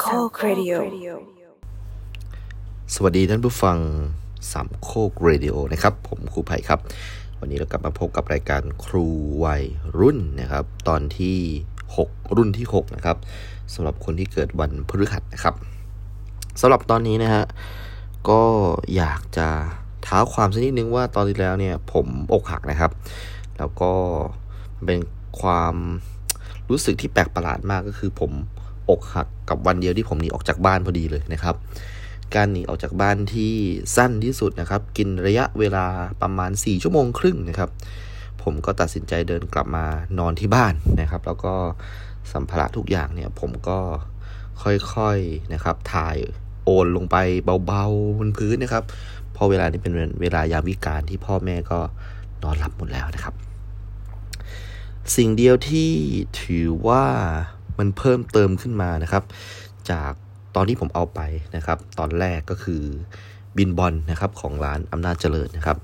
โคกเรดิโอสวัสดีท่านผู้ฟังสามโคกเรดิโอนะครับ ผมครูไผ่ครับ วันนี้เรากลับมาพบกับรายการครูวัยรุ่นนะครับ ตอนที่ 6 รุ่นที่ 6 นะครับสำหรับคนที่เกิดวันพฤหัสนะครับสำหรับตอนนี้นะฮะก็อยากจะเท้าความสักนิดนึงว่าตอนที่แล้วเนี่ยผมอกหักนะครับ แล้วก็เป็นความรู้สึกที่แปลกประหลาดมากก็คือผม อกหักกับวันเดียวที่ผมหนีออกจากบ้านพอดีเลยนะครับ การหนีออกจากบ้านที่สั้นที่สุดนะครับ กินระยะเวลาประมาณ 4 ชั่วโมงครึ่งนะครับ ผมก็ตัดสินใจเดินกลับมานอนที่บ้านนะครับ แล้วก็สัมภาระทุกอย่างเนี่ยผมก็ค่อยๆนะครับถ่ายโอนลงไปเบาๆบนพื้นนะครับเพราะเวลานี้เป็นเวลายามวิการที่พ่อแม่ก็นอนหลับหมดแล้วนะครับ สิ่งเดียวที่ถือว่า มันเพิ่มเติมขึ้นมานะครับ จากตอนที่ผมเอาไปนะครับ ตอนแรกก็คือบิลบอลนะครับของร้านอำนาจเจริญนะครับ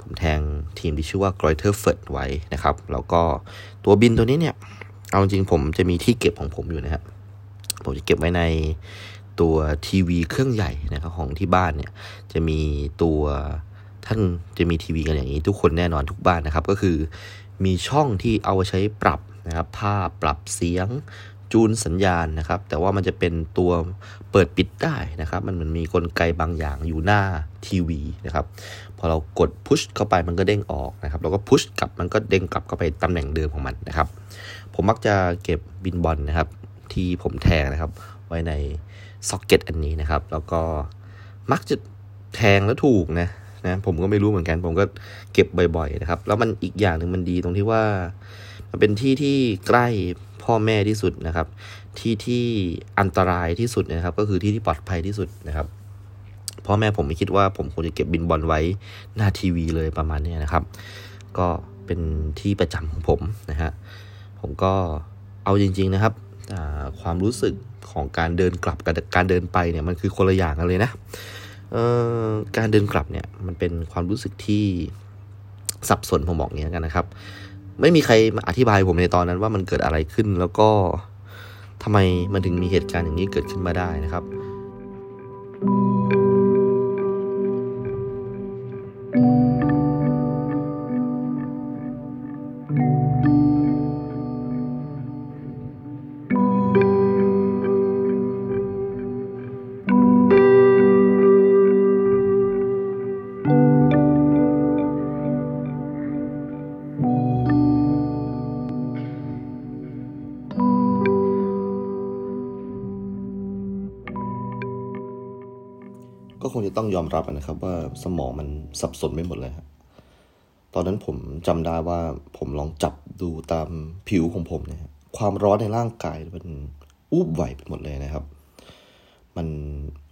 ผมแทงทีมที่ชื่อว่า Greuther Fürth ไว้นะครับ แล้วก็ตัวบิลตัวนี้เนี่ย เอาจริงผมจะมีที่เก็บของผมอยู่นะครับผมจะเก็บไว้ในตัวทีวีเครื่องใหญ่นะครับของที่บ้านเนี่ย จะมีตัวท่านจะมีทีวีกันอย่างนี้ทุกคนแน่นอนทุกบ้านนะครับ ก็คือมีช่องที่เอาไว้ใช้ปรับ นะครับภาพปรับเสียงจูนสัญญาณนะครับ แต่ว่ามันจะเป็นตัวเปิดปิดได้นะครับ มันเหมือนมีกลไกบางอย่างอยู่หน้าทีวีนะครับ พอเรากดพุชเข้าไปมันก็เด้งออกนะครับ แล้วก็พุชกลับมันก็เด้งกลับเข้าไปตำแหน่งเดิมของมันนะครับ ผมมักจะเก็บบินบอลนะครับ ที่ผมแทงนะครับ ไว้ในซ็อกเก็ตอันนี้นะครับ แล้วก็มักจะแทงแล้วถูกนะนะผมก็ไม่รู้เหมือนกัน ผมก็เก็บบ่อย ๆ นะครับ แล้วมันอีกอย่างหนึ่งมันดีตรงที่ว่า มันเป็นที่ที่ใกล้พ่อแม่ที่สุดนะครับ ที่ที่อันตรายที่สุดนะครับ ก็คือที่ที่ปลอดภัยที่สุดนะครับพ่อแม่ผมไม่คิดว่าผมควรจะเก็บบินบอลไว้หน้าทีวีเลยประมาณนี้นะครับ ก็เป็นที่ประจำของผมนะฮะผมก็เอาจริง ๆนะครับความรู้สึกของการเดินกลับกับการเดินไปเนี่ยมันคือคนละอย่างกันเลยนะการเดินกลับเนี่ยมันเป็นความรู้สึกที่สับสนผมบอกเงี้ยกันนะครับ ไม่มีใครมาอธิบายผมในตอนนั้นว่ามันเกิดอะไรขึ้นแล้วก็ทำไมมันถึงมีเหตุการณ์อย่างนี้เกิดขึ้นมาได้นะครับก็ คงจะต้องยอมรับนะครับ ว่าสมองมันสับสนไม่หมดเลยครับตอนนั้นผมจำได้ว่าผมลองจับดูตามผิวของผมเนี่ย ความร้อนในร่างกายมันอุบไหวไปหมดเลยนะครับ มัน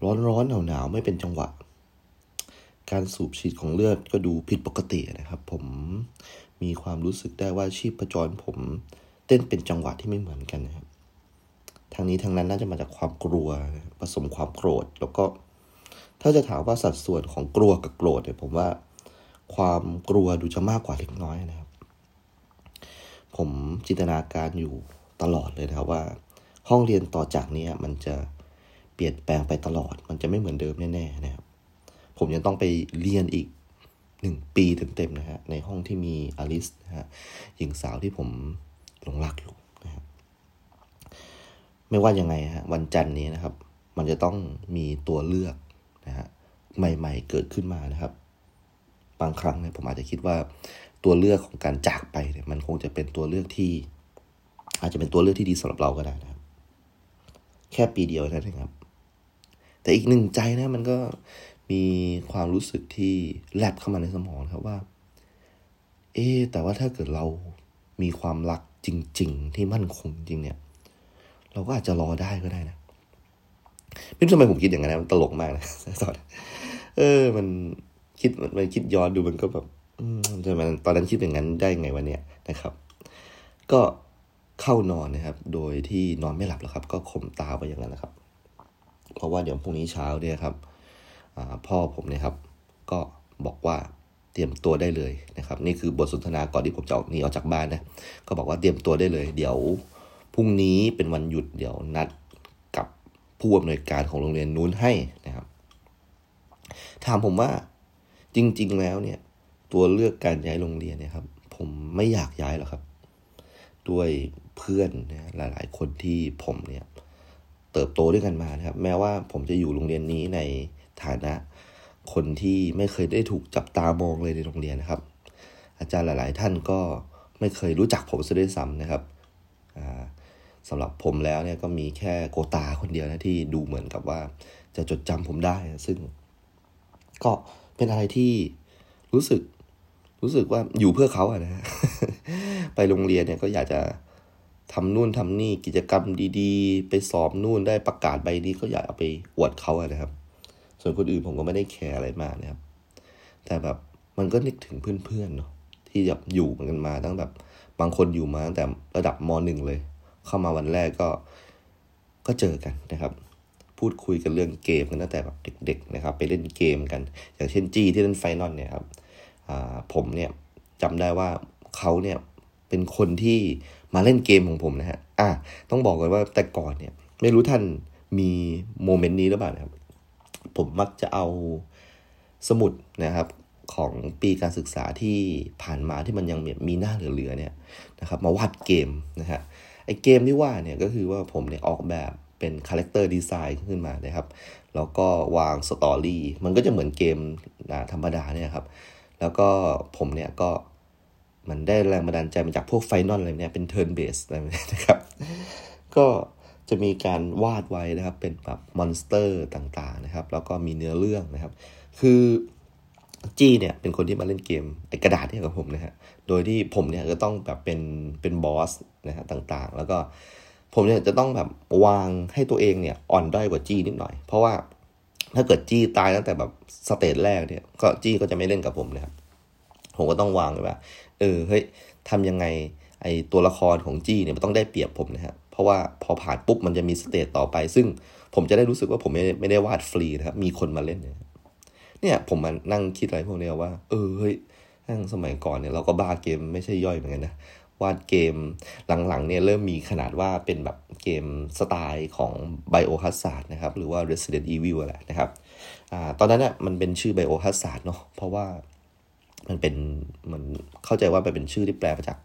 ร้อนร้อนหนาวหนาวไม่เป็นจังหวะ การสูบฉีดของเลือดก็ดูผิดปกตินะครับ ผมมีความรู้สึกได้ว่าชีพจรผมเต้นเป็นจังหวะที่ไม่เหมือนกันนะครับทางนี้ทางนั้นน่าจะมาจากความกลัวผสมความโกรธแล้วก็ ถ้าจะถามว่าสัดส่วนของกลัวกับโกรธเนี่ยผมว่าความกลัวดูจะมากกว่าเล็กน้อยนะครับ ผมจินตนาการอยู่ตลอดเลยนะครับว่า ห้องเรียนต่อจากนี้มันจะเปลี่ยนแปลงไปตลอด มันจะไม่เหมือนเดิมแน่ๆนะครับ ผมยังต้องไปเรียนอีกหนึ่งปีเต็มๆนะฮะในห้องที่มีอลิสนะฮะหญิงสาวที่ผมหลงรักอยู่นะครับไม่ว่ายังไงฮะวันจันทร์นี้นะครับ มันจะต้องมีตัวเลือก นะฮะใหม่ ๆ เกิดขึ้นมานะครับ บางครั้งเนี่ยผมอาจจะคิดว่าตัวเลือกของการจากไปเนี่ยมันคงจะเป็นตัวเลือกที่ อาจจะเป็นตัวเลือกที่ดีสำหรับเราก็ได้นะครับ แค่ปีเดียวนั่นเองครับ แต่อีกหนึ่งใจนะมันก็มีความรู้สึกที่แลบเข้ามาในสมองครับว่า เอ๊แต่ว่าถ้าเกิดเรามีความรักจริง ๆ ที่มั่นคงจริงเนี่ย เราก็อาจจะรอได้ก็ได้นะ ไม่รู้ทำไมผมคิดอย่างนั้นมันตลกมากนะตอนเออ มันคิดมันคิดย้อนดูมันก็แบบทำไมตอนนั้นคิดอย่างนั้นได้ไงวันเนี้ยนะครับ ก็เข้านอนนะครับ โดยที่นอนไม่หลับแล้วครับ ก็ข่มตาไปอย่างนั้นนะครับ เพราะว่าเดี๋ยวพรุ่งนี้เช้าเนี่ยครับพ่อผมเนี่ยครับ ก็บอกว่าเตรียมตัวได้เลยนะครับ นี่คือบทสนทนาก่อนที่ผมจะออกนี้ออกจากบ้านนะ ก็บอกว่าเตรียมตัวได้เลย เดี๋ยวพรุ่งนี้เป็นวันหยุดเดี๋ยวนัด ผู้อำนวยการของโรงเรียนนู้นให้นะครับ ถามผมว่าจริง ๆ แล้วเนี่ย ตัวเลือกการย้ายโรงเรียนเนี่ยครับ ผมไม่อยากย้ายหรอกครับ ด้วยเพื่อนนะหลาย ๆ คนที่ผมเนี่ย เติบโตด้วยกันมานะครับ แม้ว่าผมจะอยู่โรงเรียนนี้ในฐานะ คนที่ไม่เคยได้ถูกจับตามองเลยในโรงเรียนนะครับ อาจารย์หลาย ๆ ท่านก็ไม่เคยรู้จักผมซะด้วยซ้ำนะครับ สำหรับผมแล้วเนี่ยก็มีแค่โกตาคนเดียวนะที่ดูเหมือนกับว่าจะจดจำผมได้ ซึ่ง ก็เป็นอะไรที่รู้สึก รู้สึกว่าอยู่เพื่อเขาอะนะ ไปโรงเรียนเนี่ยก็อยากจะทำนู่นทำนี่กิจกรรมดีๆ ไปสอบนู่นได้ประกาศใบนี้ก็อยากเอาไปอวดเขาอะนะครับ ส่วนคนอื่นผมก็ไม่ได้แคร์อะไรมากนะครับ แต่แบบมันก็นึกถึงเพื่อนๆเนาะที่แบบอยู่กันมาตั้งแบบบางคนอยู่มาตั้งแต่ระดับมหนึ่งเลย เข้ามาวันแรกก็ก็เจอกันนะครับ พูดคุยกันเรื่องเกมกันตั้งแต่แบบเด็ก ๆ นะครับ ไปเล่นเกมกัน อย่างเช่นจีที่เล่นไฟนอลเนี่ยครับผมเนี่ยจำได้ว่าเขาเนี่ยเป็นคนที่มาเล่นเกมของผมนะฮะอะต้องบอกกันว่าแต่ก่อนเนี่ยไม่รู้ท่านมีโมเมนต์นี้หรือเปล่านะครับ ผมมักจะเอาสมุดนะครับของปีการศึกษาที่ผ่านมาที่มันยังมีหน้าเหลือๆเนี่ยนะครับ มาวาดเกมนะฮะ อเกมที่ว่าเนี่ยก็คือว่าผมเนี่ยออกแบบเป็น character design ขึ้นมานะครับ แล้วก็วาง story มันก็จะเหมือนเกมธรรมดาเนี่ยครับ แล้วก็ผมเนี่ยก็มันได้แรงบันดาลใจมาจากพวก Final อะไรเนี่ยเป็น turn-based อะไรนะครับ ก็จะมีการวาดไว้นะครับเป็นแบบ monster ต่างๆนะครับ แล้วก็มีเนื้อเรื่องนะครับ คือจี้เนี่ยเป็นคนที่มาเล่นเกมไอกระดาษเนี่ยกับผมนะฮะโดยที่ผมเนี่ยก็ต้องแบบเป็นเป็น boss นะฮะต่างๆ แล้วก็ผมเนี่ยจะต้องแบบวางให้ตัวเองเนี่ยอ่อนด้อยกว่าจี้นิดหน่อย เพราะว่าถ้าเกิดจี้ตายตั้งแต่แบบ stage แรกเนี่ยก็จี้ก็จะไม่เล่นกับผมนะครับผมก็ต้องวางเลยว่าเออเฮ้ยทำยังไงไอตัวละครของจี้เนี่ยมันต้องได้เปรียบผมนะฮะเพราะว่าพอผ่านปุ๊บมันจะมี stage ต่อไป ซึ่งผมจะได้รู้สึกว่าผมไม่ไม่ได้วาดฟรีนะครับมีคนมาเล่นเนี่ยเนี่ยผมมานั่งคิดอะไรพวกนี้ว่า เออเฮ้ยนั่งสมัยก่อนเนี่ยเราก็บ้าเกมไม่ใช่ย่อยเหมือนกันนะ วาดเกมหลังๆเนี่ยเริ่มมีขนาดว่าเป็นแบบเกมสไตล์ของ Biohazard นะครับ หรือว่า Resident Evil อะไรนะครับอ่าตอนนั้นเนี่ยมันเป็นชื่อ Biohazard เนาะเพราะว่ามันเป็นมันเข้าใจว่าเป็นชื่อที่แปลมาจาก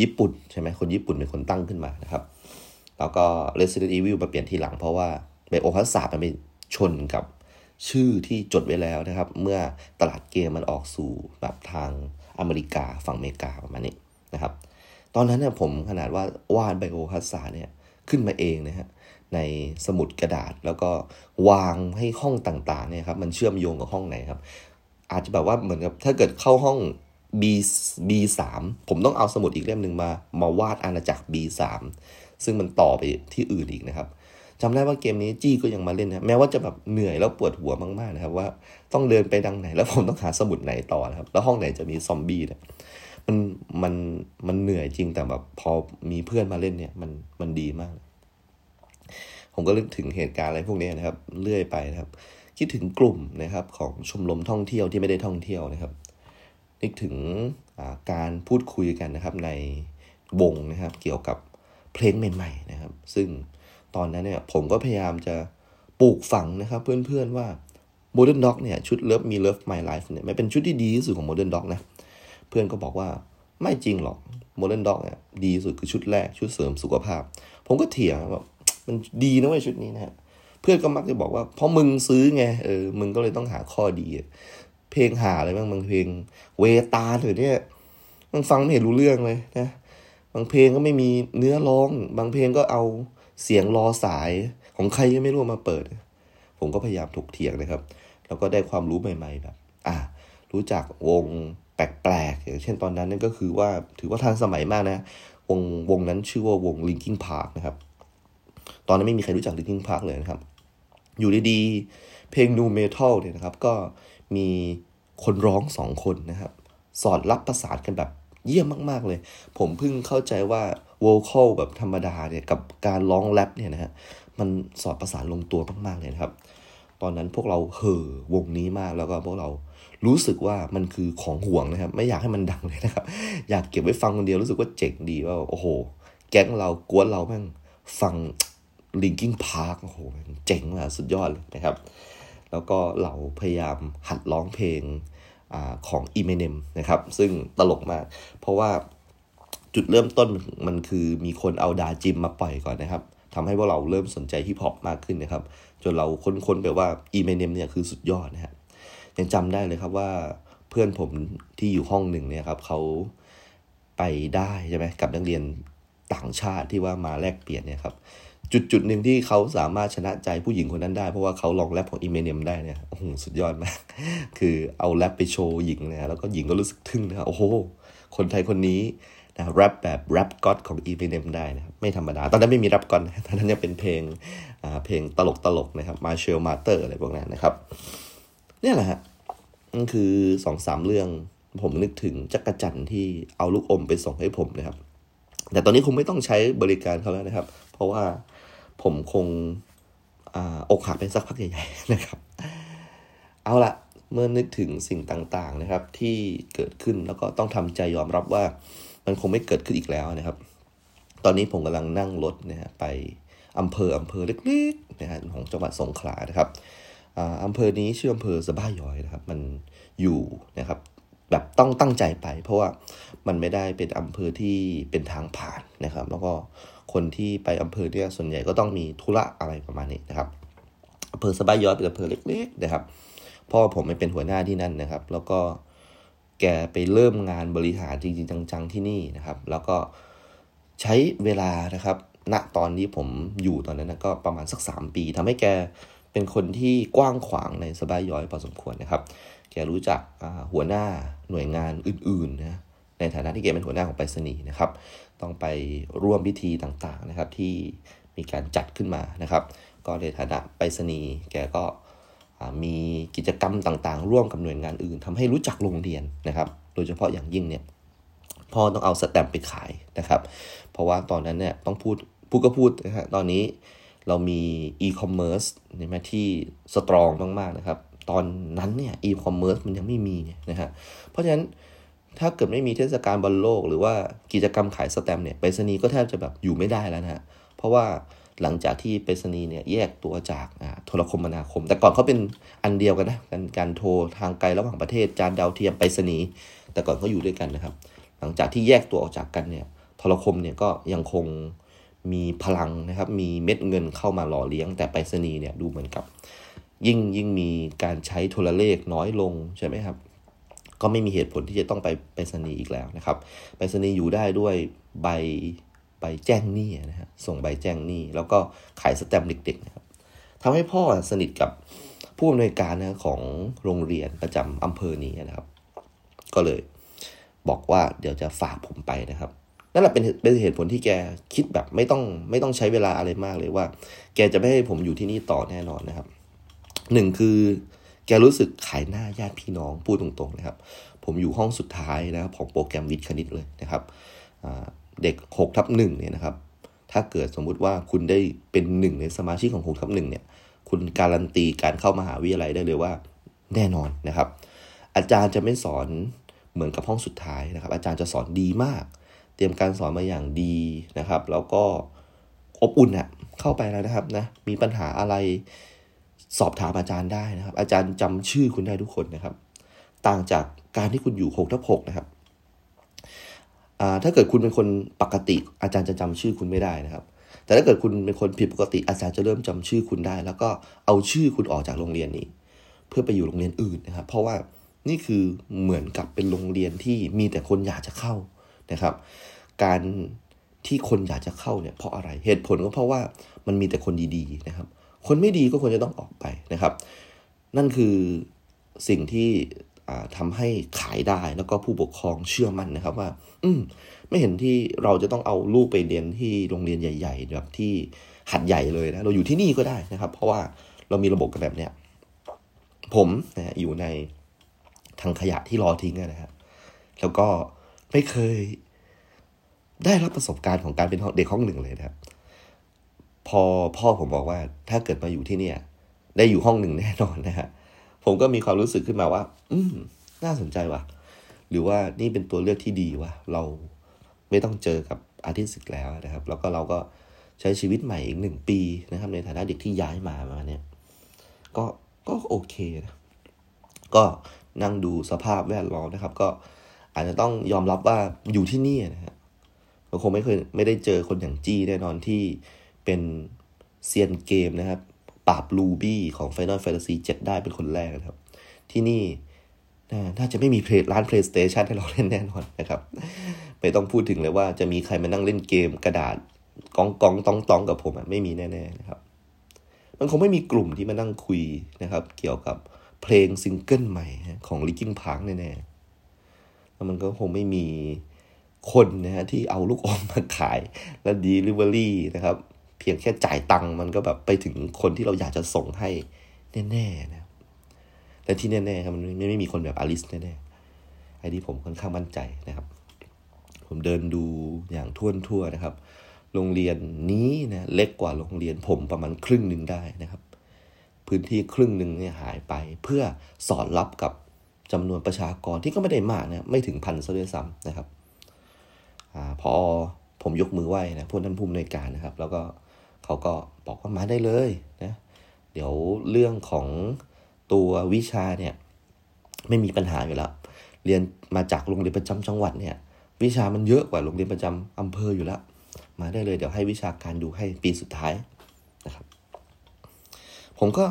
ญี่ปุ่นใช่ไหมคนญี่ปุ่นเป็นคนตั้งขึ้นมานะครับ แล้วก็ Resident Evil มาเปลี่ยนทีหลังเพราะว่า Biohazard มันไปชนกับชื่อที่จดไว้แล้วนะครับ เมื่อตลาดเกมมันออกสู่แบบทางอเมริกาฝั่งอเมริกาประมาณนี้นะครับ ตอนนั้นเนี่ยผมขนาดว่าวาดไบโอฮัสซาเนี่ยขึ้นมาเองนะฮะในสมุดกระดาษแล้วก็วางให้ห้องต่างๆเนี่ยครับมันเชื่อมโยงกับห้องไหนครับ อาจจะแบบว่าเหมือนกับถ้าเกิดเข้าห้อง B B 3 ผมต้องเอาสมุดอีกเล่มหนึ่งมามาวาดอาณาจักร B 3 ซึ่งมันต่อไปที่อื่นอีกนะครับจำได้ว่าเกมนี้จี้ก็ยังมาเล่นนะแม้ว่าจะแบบเหนื่อยแล้วปวดหัวมากๆนะครับ ว่าต้องเดินไปดังไหน แล้วผมต้องหาสมุดไหนต่อนะครับ แล้วห้องไหนจะมีซอมบี้เนี่ย มันมันมันเหนื่อยจริงแต่แบบพอมีเพื่อนมาเล่นเนี่ย มันมันดีมาก ผมก็นึกถึงเหตุการณ์อะไรพวกนี้นะครับเลื่อยไปนะครับ คิดถึงกลุ่มนะครับ ของชมรมท่องเที่ยวที่ไม่ได้ท่องเที่ยวนะครับ นึกถึงการพูดคุยกันนะครับ ในวงนะครับ เกี่ยวกับเพลงใหม่ๆนะครับ ซึ่งตอนนั้นเนี่ย ผมก็พยายามจะปลูกฝังนะครับ เพื่อนๆว่า Modern Dog เนี่ยชุด Love Me Love My Life เนี่ยมันเป็นชุดที่ดีที่สุดของ Modern Dog นะ เพื่อนก็บอกว่าไม่จริงหรอก Modern Dog เนี่ยดีสุดคือชุดแรกชุดเสริมสุขภาพ ผมก็เถียงแบบมันดีนะเว้ยชุดนี้นะเพื่อนก็มักจะบอกว่าเพราะมึงซื้อไงเออมึงก็เลยต้องหาข้อดี เพลงหาอะไรบ้างบางเพลงเวตาหรือเนี่ยมันฟังไม่เห็นรู้เรื่องเลยนะบางเพลงก็ไม่มีเนื้อร้อง บางเพลงก็เอาเสียงรอสายของใครก็ไม่รู้มาเปิด ผมก็พยายามถกเถียงนะครับ แล้วก็ได้ความรู้ใหม่ ๆ แบบ อะรู้จักวง แปลกๆอย่างเช่นตอนนั้นนั่นก็คือว่าถือว่าทันสมัยมากนะ วงวงนั้นชื่อว่าวง Linkin Park นะครับ ตอนนั้นไม่มีใครรู้จัก Linkin Park เลยนะครับ อยู่ดีๆ เพลง Nu Metal เนี่ยนะครับ ก็มีคนร้องสองคนนะครับ สอดรับประสานกันแบบเยี่ยมมาก ๆ เลย ผมเพิ่งเข้าใจว่าโวคอลแบบธรรมดาเนี่ยกับการร้องแรปเนี่ยนะฮะมันสอดประสานลงตัวมาก ๆ เลยนะครับ ตอนนั้นพวกเราเห่อวงนี้มากแล้วก็พวกเรา รู้สึกว่ามันคือของห่วงนะครับ ไม่อยากให้มันดังเลยนะครับ อยากเก็บไว้ฟังคนเดียวรู้สึกว่าเจ๋งดีว่าโอ้โห แก๊งเรากวนเราแม่งฟัง Linkin Park โอ้โหเจ๋งอะสุดยอดเลยนะครับ แล้วก็เราพยายามหัดร้องเพลงอของ Eminem นะครับ ซึ่งตลกมาก เพราะว่าจุดเริ่มต้นมันคือมีคนเอาดาจิมมาปล่อยก่อนนะครับทำให้พวกเราเริ่มสนใจฮิปฮอปมากขึ้นนะครับ จนเราค้นๆไปว่า Eminem เนี่ยคือสุดยอดนะฮะ ยังจำได้เลยครับว่าเพื่อนผมที่อยู่ห้องหนึ่งเนี่ยครับเขาไปได้ใช่ไหมกับนักเรียนต่างชาติที่ว่ามาแลกเปลี่ยนเนี่ยครับจุดจุดหนึ่งที่เขาสามารถชนะใจผู้หญิงคนนั้นได้ เพราะว่าเขาลองแรปของ Eminem ได้เนี่ยโอ้โหสุดยอดมาก คือเอาแรปไปโชว์หญิงนะแล้วก็หญิงก็รู้สึกทึ่งนะโอ้โห คนไทยคนนี้นะแรปแบบ Rap God ของ Eminem ได้นะครับไม่ธรรมดา ตอนนั้นไม่มี Rap God ตอนนั้นยังเป็นเพลงเพลงตลกตลกนะครับ Marshall Mathers อะไรพวกนั้นนะครับ เนี่ยแหละฮะนั่นคือสองสามเรื่องผมนึกถึงจักรจันที่เอาลูกอมไปส่งให้ผมนะครับ แต่ตอนนี้คงไม่ต้องใช้บริการเขาแล้วนะครับ เพราะว่าผมคงอกหักไปสักพักใหญ่ๆนะครับ เอาละเมื่อนึกถึงสิ่งต่างๆนะครับ ที่เกิดขึ้นแล้วก็ต้องทำใจยอมรับว่ามันคงไม่เกิดขึ้นอีกแล้วนะครับ ตอนนี้ผมกำลังนั่งรถนะฮะไปอำเภออำเภอเล็กๆนะฮะของจังหวัดสงขลานะครับ อำเภอนี้ชื่ออำเภอสบ้าย้อยนะครับ มันอยู่นะครับแบบต้องตั้งใจไป เพราะว่ามันไม่ได้เป็นอำเภอที่เป็นทางผ่านนะครับ แล้วก็คนที่ไปอำเภอเนี่ยส่วนใหญ่ก็ต้องมีธุระอะไรประมาณนี้นะครับอำเภอสบายย้อยเป็นอำเภอเล็กๆนะครับพ่อผมไม่เป็นหัวหน้าที่นั่นนะครับ แล้วก็แกไปเริ่มงานบริหารจริงๆจังๆที่นี่นะครับ แล้วก็ใช้เวลานะครับ ณตอนนี้ผมอยู่ตอนนั้นนะก็ประมาณสัก 3 ปีทำให้แก เป็นคนที่กว้างขวางในสบายย้อยพอสมควรนะครับ แกรู้จักหัวหน้าหน่วยงานอื่นๆนะในฐานะที่แกเป็นหัวหน้าของไปรษณีย์นะครับ ต้องไปร่วมพิธีต่างๆนะครับที่มีการจัดขึ้นมานะครับ ก็ในฐานะไปรษณีย์แกก็มีกิจกรรมต่างๆ ร่วมกับหน่วยงานอื่นทำให้รู้จักโรงเรียนนะครับ โดยเฉพาะอย่างยิ่งเนี่ยพ่อต้องเอาสแตมป์ไปขายนะครับ เพราะว่าตอนนั้นเนี่ยต้องพูดพูดก็พูดนะฮะตอนนี้ เรามีอีคอมเมิร์ซนี่มันที่ strong มากๆนะครับ ตอนนั้นเนี่ยอีคอมเมิร์ซมันยังไม่มีนะฮะเพราะฉะนั้นถ้าเกิดไม่มีเทศกาลบอลโลก หรือว่ากิจกรรมขายสแตมป์เนี่ยไปรษณีย์ก็แทบจะแบบอยู่ไม่ได้แล้วนะฮะเพราะว่าหลังจากที่ไปรษณีย์เนี่ยแยกตัวจากโทรคมนาคม แต่ก่อนเขาเป็นอันเดียวกันนะการการโทรทางไกลระหว่างประเทศจานดาวเทียมไปรษณีย์แต่ก่อนเขาอยู่ด้วยกันนะครับ หลังจากที่แยกตัวออกจากกันเนี่ยโทรคมเนี่ยก็ยังคง มีพลังนะครับ มีเม็ดเงินเข้ามาหล่อเลี้ยง แต่ไปรษณีย์เนี่ยดูเหมือนกับ ยิ่งยิ่งมีการใช้โทรเลขน้อยลงใช่ไหมครับ ก็ไม่มีเหตุผลที่จะต้องไปไปรษณีย์อีกแล้วนะครับ ไปรษณีย์อยู่ได้ด้วยใบใบแจ้งหนี้นะฮะส่งใบแจ้งหนี้ แล้วก็ขายสแตมป์เด็กๆนะครับทำให้พ่อสนิทกับผู้อำนวยการนะของโรงเรียนประจำอำเภอนี้นะครับ ก็เลยบอกว่าเดี๋ยวจะฝากผมไปนะครับ นั่นแหละเป็นเป็นเหตุผลที่แกคิดแบบไม่ต้องไม่ต้องใช้เวลาอะไรมากเลยว่า แกจะไม่ให้ผมอยู่ที่นี่ต่อแน่นอนนะครับหนึ่งคือแกรู้สึกขายหน้าญาติพี่น้องพูดตรงๆนะครับ ผมอยู่ห้องสุดท้ายนะครับของโปรแกรมวิทย์คณิตเลยนะครับเด็ก6ทับหนึ่งเนี่ยนะครับ ถ้าเกิดสมมุติว่าคุณได้เป็นหนึ่งในสมาชิกของ6ทับหนึ่งเนี่ย คุณการันตีการเข้ามหาวิทยาลัยได้เลยว่าแน่นอนนะครับ อาจารย์จะไม่สอนเหมือนกับห้องสุดท้ายนะครับ อาจารย์จะสอนดีมาก เตรียมการสอนมาอย่างดีนะครับ แล้วก็อบอุ่นอะเข้าไปแล้วนะครับนะมีปัญหาอะไรสอบถามอาจารย์ได้นะครับ อาจารย์จำชื่อคุณได้ทุกคนนะครับ ต่างจากการที่คุณอยู่หกทับหกนะครับถ้าเกิดคุณเป็นคนปกติ อาจารย์จะจำชื่อคุณไม่ได้นะครับ แต่ถ้าเกิดคุณเป็นคนผิดปกติ อาจารย์จะเริ่มจำชื่อคุณได้ แล้วก็เอาชื่อคุณออกจากโรงเรียนนี้ เพื่อไปอยู่โรงเรียนอื่นนะครับ เพราะว่านี่คือเหมือนกับเป็นโรงเรียนที่มีแต่คนอยากจะเข้า นะครับ การที่คนอยากจะเข้าเนี่ยเพราะอะไรเหตุผลก็เพราะว่ามันมีแต่คนดีๆนะครับ คนไม่ดีก็ควรจะต้องออกไปนะครับ นั่นคือสิ่งที่ทำให้ขายได้แล้วก็ผู้ปกครองเชื่อมั่นนะครับว่า อืมไม่เห็นที่เราจะต้องเอาลูกไปเรียนที่โรงเรียนใหญ่ๆแบบที่หัดใหญ่เลยนะเราอยู่ที่นี่ก็ได้นะครับ เพราะว่าเรามีระบบกันแบบเนี้ยผมนะอยู่ในทางขยะที่รอทิ้งนะครับแล้วก็ ไม่เคย ได้รับประสบการณ์ของการเป็นเด็กห้องหนึ่งเลยนะครับ พอพ่อผมบอกว่า ถ้าเกิดมาอยู่ที่เนี่ย ได้อยู่ห้องหนึ่งแน่นอนนะฮะผมก็มีความรู้สึกขึ้นมาว่า อืม น่าสนใจว่ะ หรือว่านี่เป็นตัวเลือกที่ดีว่ะ เราไม่ต้องเจอกับอาร์ติสต์แล้วนะครับ แล้วก็เราก็ใช้ชีวิตใหม่อีกหนึ่งปีนะครับ ในฐานะเด็กที่ย้ายมามาเนี่ย ก็ก็โอเคนะ ก็นั่งดูสภาพแวดล้อมนะครับ ก็ อาจจะต้องยอมรับว่าอยู่ที่นี่นะฮะเราคงไม่เคยไม่ได้เจอคนอย่างจี้แน่นอนที่เป็นเซียนเกมนะครับ ปราบลูบี้ของ Final Fantasy 7 ได้เป็นคนแรกนะครับ ที่นี่น่าจะไม่มีเพลร้าน PlayStation ให้เราเล่นแน่นอนนะครับ ไม่ต้องพูดถึงเลยว่าจะมีใครมานั่งเล่นเกมกระดาษกองกองตองตองกับผมอะไม่มีแน่ๆนะครับ มันคงไม่มีกลุ่มที่มานั่งคุยนะครับ เกี่ยวกับเพลงซิงเกิลใหม่ของ Linkin Park แน่ๆ แล้วมันก็คงไม่มีคนนะฮะที่เอาลูกอมมาขาย และดีลิเวอรี่นะครับ เพียงแค่จ่ายตังค์มันก็แบบไปถึงคนที่เราอยากจะส่งให้แน่ๆนะแต่ที่แน่ๆครับมันไม่ไม่มีคนแบบอลิสแน่ๆไอ้ที่ผมค่อนข้างมั่นใจนะครับ ผมเดินดูอย่างทั่วทั่วนะครับ โรงเรียนนี้นะเล็กกว่าโรงเรียนผมประมาณครึ่งหนึ่งได้นะครับ พื้นที่ครึ่งหนึ่งเนี่ยหายไปเพื่อสอดรับกับ จำนวนประชากรที่ก็ไม่ได้มากนะไม่ถึงพันซะด้วยซ้ำนะครับอพอผมยกมือไหว้นะพวกท่านผู้อำนวยการนะครับ แล้วก็เขาก็บอกว่ามาได้เลยนะเดี๋ยวเรื่องของตัววิชาเนี่ยไม่มีปัญหาอยู่แล้วเรียนมาจากโรงเรียนประจำจังหวัดเนี่ย วิชามันเยอะกว่าโรงเรียนประจำอำเภออยู่แล้ว มาได้เลยเดี๋ยวให้วิชาการดูให้ปีสุดท้ายนะครับ ผมก็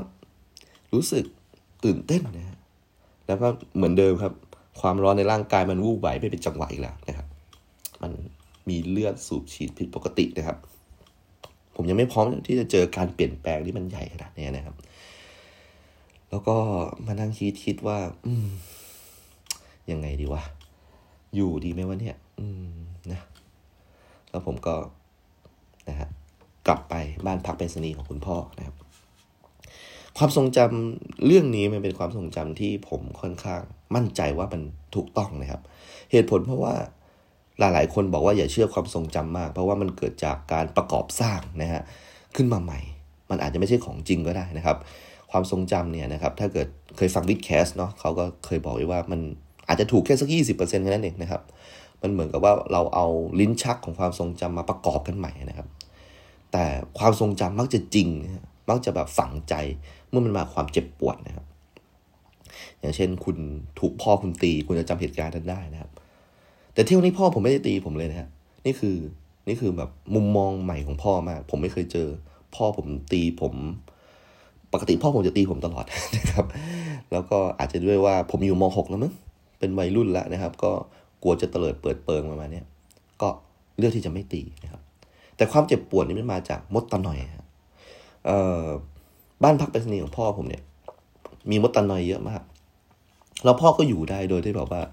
รู้สึกตื่นเต้นนะ แล้วก็เหมือนเดิมครับ ความร้อนในร่างกายมันวูบไหวไม่เป็นจังหวะอีกแล้วนะครับ มันมีเลือดสูบฉีดผิดปกตินะครับ ผมยังไม่พร้อมที่จะเจอการเปลี่ยนแปลงที่มันใหญ่ขนาดนี้นะครับ แล้วก็มานั่งคิดคิดว่า อืมยังไงดีวะ อยู่ดีไหมวะเนี่ย อืมนะ แล้วผมก็นะฮะกลับไปบ้านพักเป็นสนีของคุณพ่อนะครับ ความทรงจำเรื่องนี้มันเป็นความทรงจำที่ผมค่อนข้างมั่นใจว่ามันถูกต้องนะครับ เหตุผลเพราะว่าหลายๆคนบอกว่าอย่าเชื่อความทรงจำมาก เพราะว่ามันเกิดจากการประกอบสร้างนะฮะขึ้นมาใหม่ มันอาจจะไม่ใช่ของจริงก็ได้นะครับ ความทรงจำเนี่ยนะครับถ้าเกิดเคยฟังวิดแคสเนาะเขาก็เคยบอกไว้ว่ามันอาจจะถูกแค่สักยี่สิบเปอร์เซ็นต์แค่นั้นเองนะครับ มันเหมือนกับว่าเราเอาลิ้นชักของความทรงจำมาประกอบกันใหม่นะครับ แต่ความทรงจำมักจะจริง มักจะแบบฝังใจ เมื่อมันมาความเจ็บปวดนะครับ อย่างเช่นคุณถูกพ่อคุณตี คุณจะจำเหตุการณ์นั้นได้นะครับ แต่ที่วันนี้พ่อผมไม่ได้ตีผมเลยนะฮะนี่คือนี่คือแบบมุมมองใหม่ของพ่อมาก ผมไม่เคยเจอ พ่อผมตีผม ปกติพ่อผมจะตีผมตลอดนะครับ แล้วก็อาจจะด้วยว่าผมอยู่ม .6 แล้วมั้งเป็นวัยรุ่นแล้วนะครับ ก็กลัวจะเตลิดเปิดเปิงประมาณนี้ก็เลือกที่จะไม่ตีนะครับ แต่ความเจ็บปวดนี่มันมาจากมดตะหน่อยเอ่อ บ้านพักเป็นสนีของพ่อผมเนี่ย มีมดตะนอยเยอะมาก แล้วพ่อก็อยู่ได้โดยที่แบบว่า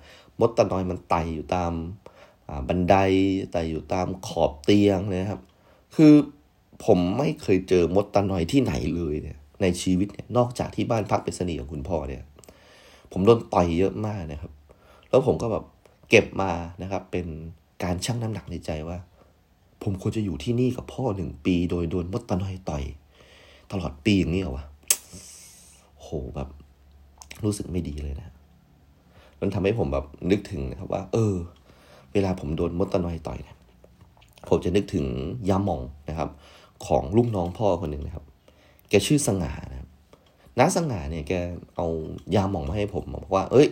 มดตะนอยมันไต่อยู่ตามบันไดไต่อยู่ตามขอบเตียงนะครับ คือผมไม่เคยเจอมดตะนอยที่ไหนเลยเนี่ย ในชีวิตเนี่ยนอกจากที่บ้านพักเป็นสนีของคุณพ่อเนี่ย ผมโดนต่อยเยอะมากนะครับ แล้วผมก็แบบเก็บมานะครับ เป็นการชั่งน้ำหนักในใจว่า ผมควรจะอยู่ที่นี่กับพ่อหนึ่งปี โดยโดนมดตะนอยต่อย ตลอดปีอย่างนี้เหรอวะโหแบบ รู้สึกไม่ดีเลยนะมันทำให้ผมแบบนึกถึงนะครับว่า เออ เวลาผมโดนมดตะนอยต่อยเนี่ยผมจะนึกถึงยาหม่องนะครับ ของลูกน้องพ่อคนหนึ่งนะครับ แกชื่อสง่านะครับน้าสง่าเนี่ยแกเอายาหม่องมาให้ผมบอกว่า เอ้ย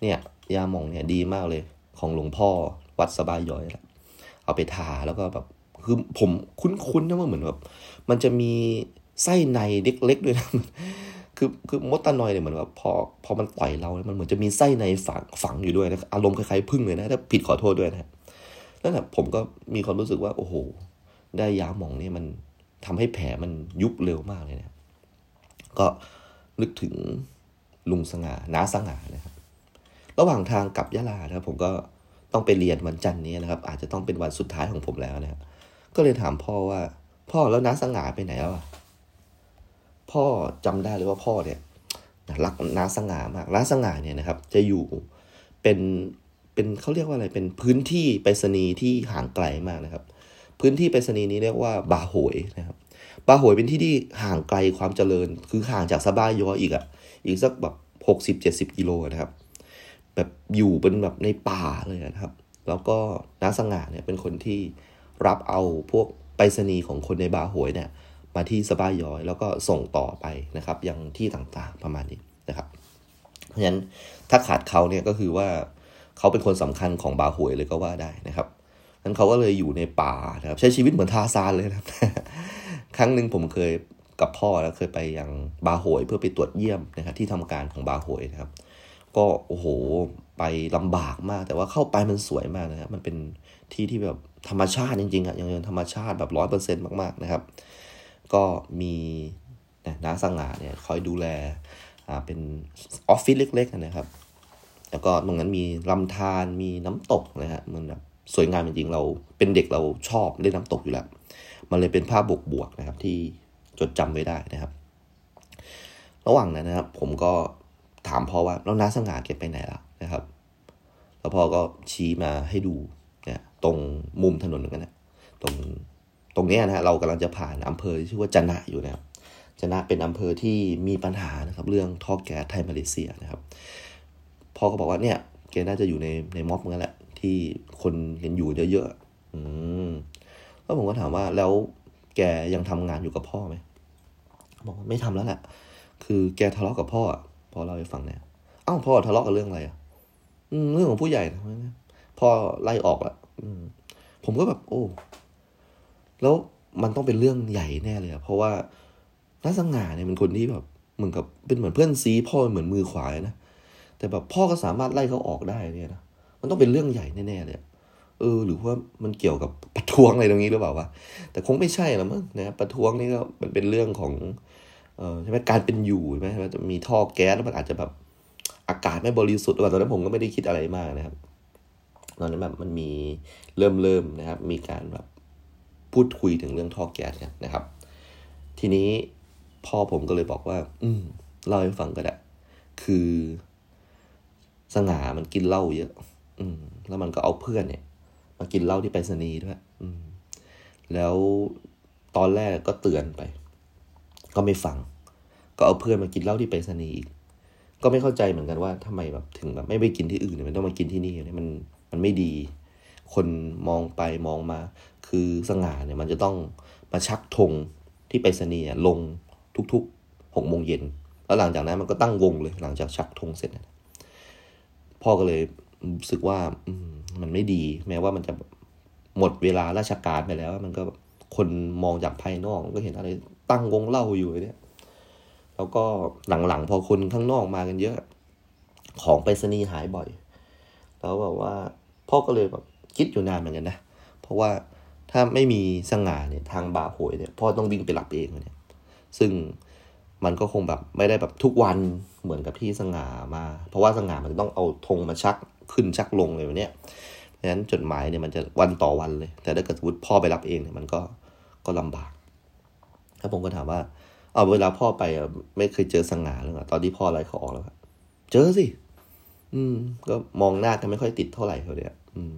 เนี่ย ยาหม่องเนี่ยดีมากเลย ของหลวงพ่อวัดสบายย้อยแล้วเอาไปทาแล้วก็แบบคือผมคุ้นๆนะว่าเหมือนแบบมันจะมี ไส้ในเล็กๆด้วยนะคือคือมดตานอยเนี่ยเหมือนแบบพอพอมันต่อยเรามันเหมือนจะมีไส้ในฝังฝังอยู่ด้วยนะอารมณ์คล้ายๆพึ่งเลยนะถ้าผิดขอโทษด้วยนะนั่นแหละผมก็มีความรู้สึกว่า โอ้โห ได้ยาหมองนี่มันทำให้แผลมันยุบเร็วมากเลยนะก็นึกถึงลุงสง่าน้าสง่านะครับ ระหว่างทางกลับยะลานะครับ ผมก็ต้องไปเรียนวันจันทร์นี้นะครับ อาจจะต้องเป็นวันสุดท้ายของผมแล้วนะครับก็เลยถามพ่อว่า พ่อแล้วน้าสง่าไปไหนแล้วอะ พ่อจำได้เลยว่าพ่อเนี่ยรักน้าสง่ามากน้าสง่าเนี่ยนะครับ จะอยู่เป็นเป็นเขาเรียกว่าอะไรเป็นพื้นที่ไปรษณีย์ที่ห่างไกลมากนะครับ พื้นที่ไปรษณีย์นี้เรียกว่าบาโหยนะครับบาโหยเป็นที่ที่ห่างไกลความเจริญ คือห่างจากสบายยออีกอะ่ะอีกสักแบบหกสิบเจ็ดสิบกิโลนะครับ แบบอยู่เป็นแบบในป่าเลยนะครับ แล้วก็น้าสง่าเนี่ยเป็นคนที่รับเอาพวกไปรษณีย์ของคนในบาโหยเนี่ย มาที่สบายย้อย แล้วก็ส่งต่อไปนะครับยังที่ต่างๆประมาณนี้นะครับเพราะฉะนั้นถ้าขาดเขาเนี่ยก็คือว่าเขาเป็นคนสำคัญของบาหวยเลยก็ว่าได้นะครับนั้นเขาก็เลยอยู่ในป่านะครับใช้ชีวิตเหมือนทาซานเลยนะครั้งหนึ่งผมเคยกับพ่อแล้วเคยไปยังบาโหยเพื่อไปตรวจเยี่ยมนะครับที่ทำการของบาโหยนะครับ ก็โอ้โหไปลำบากมาก แต่ว่าเข้าไปมันสวยมากนะครับมันเป็นที่ที่แบบธรรมชาติจริงๆอะอย่างธรรมชาติแบบร้อยเปอร์เซ็นต์มากๆนะครับ ก็มีน้าสงหาเนี่ยคอยดูแลอ่าเป็นออฟฟิศเล็ก ๆ นะครับ แล้วก็ตรงนั้นมีลำธารมีน้ำตกนะฮะมันแบบสวยงามจริงๆเราเป็นเด็กเราชอบเล่นน้ำตกอยู่แล้ว มันเลยเป็นภาพบวกๆนะครับที่จดจำไว้ได้นะครับ ระหว่างนั้นนะครับ ผมก็ถามพ่อว่าแล้วน้าสง่าเก็บไปไหนล่ะนะครับ แล้วพ่อก็ชี้มาให้ดูเนี่ยตรงมุมถนนนั้นนะตรง ตรงนี้นะฮะเรากำลังจะผ่านอำเภอที่ชื่อว่าจันะอยู่นะครับจันะเป็นอำเภอที่มีปัญหานะครับเรื่องท่อแก๊สไทยมาเลเซียนะครับพ่อก็บอกว่าเนี่ยแกน่าจะอยู่ในในม็อบเมือนกันแหละ ที่คนเห็นอยู่เยอะๆอืมแล้วผมก็ถามว่าแล้วแกยังทำงานอยู่กับพ่อไหมบอกว่าไม่ทำแล้วแหละ คือแกทะเลาะกับพ่ออะพ่อเล่าให้ฟังเนี่ยอ้าวพ่อทะเลาะกับเรื่องอะไรอะเรื่องของผู้ใหญ่นะพ่อไล่ออกละผมก็แบบ โอ้ แล้วมันต้องเป็นเรื่องใหญ่แน่เลยอะเพราะว่านัสง่าเนี่ยเป็นคนที่แบบเหมือนกับเป็นเหมือนเพื่อนซีพ่อเหมือนมือขวานะแต่แบบพ่อก็สามารถไล่เขาออกได้เนี่ยนะมันต้องเป็นเรื่องใหญ่แน่ๆเลยเออ หรือว่ามันเกี่ยวกับประท้วงอะไรตรงนี้หรือเปล่าวะแต่คงไม่ใช่ละมั้งนะประท้วงนี่ก็มันเป็นเรื่องของเออใช่ไหมการเป็นอยู่ใช่ไหมจะมีท่อแก๊สแล้วมันอาจจะแบบอากาศไม่บริสุทธิ์ตอนนั้นผมก็ไม่ได้คิดอะไรมากนะครับ ตอนนั้นแบบมันมีเริ่มเริ่มนะครับ มีการแบบ พูดคุยถึงเรื่องท่อแก๊สกันนะครับ ทีนี้พ่อผมก็เลยบอกว่า อืมเล่าให้ฟังก็ได้ คือสง่ามันกินเหล้าเยอะ อืม แล้วมันก็เอาเพื่อนเนี่ย มากินเหล้าที่ไปรษณีย์ด้วยอืม แล้วตอนแรกก็เตือนไป ก็ไม่ฟัง ก็เอาเพื่อนมากินเหล้าที่ไปรษณีย์อีก ก็ไม่เข้าใจเหมือนกันว่าทำไมแบบถึงแบบไม่ไปกินที่อื่นเนี่ยมันต้องมากินที่นี่เนี่ยมันมันไม่ดี คนมองไปมองมา คือสง่าเนี่ยมันจะต้องมาชักธงที่ไปรษณีย์ลงทุกๆหกโมงเย็น แล้วหลังจากนั้นมันก็ตั้งวงเลย หลังจากชักธงเสร็จพ่อก็เลยรู้สึกว่าอืมันไม่ดี แม้ว่ามันจะหมดเวลาราชการไปแล้ว มันก็คนมองจากภายนอกก็เห็นอะไรตั้งวงเล่าอยู่เนี่ยแล้วก็หลังๆ พอคนข้างนอกมากันเยอะ ของไปรษณีย์หายบ่อย แล้วแบบว่าพ่อก็เลยแบบคิดอยู่นานเหมือนกันนะ เพราะว่า ถ้าไม่มีสง่าเนี่ยทางบาโหยเนี่ยพ่อต้องวิ่งไปรับเองเนี่ยซึ่งมันก็คงแบบไม่ได้แบบทุกวันเหมือนกับที่สง่ามา เพราะว่าสง่ามันต้องเอาธงมาชักขึ้นชักลงเลยวันนี้เพราะฉะนั้นจดหมายเนี่ยมันจะวันต่อวันเลย แต่ถ้าเกิดสมมติพ่อไปรับเองเนี่ยมันก็ก็ลำบากถ้าผมก็ถามว่าเอาเวลาพ่อไปอะไม่เคยเจอสง่าเลยตอนที่พ่อไล่เขาออกแล้วเจอสิอืม ก็มองหน้ากันไม่ค่อยติดเท่าไหร่เขาเนี่ยอืม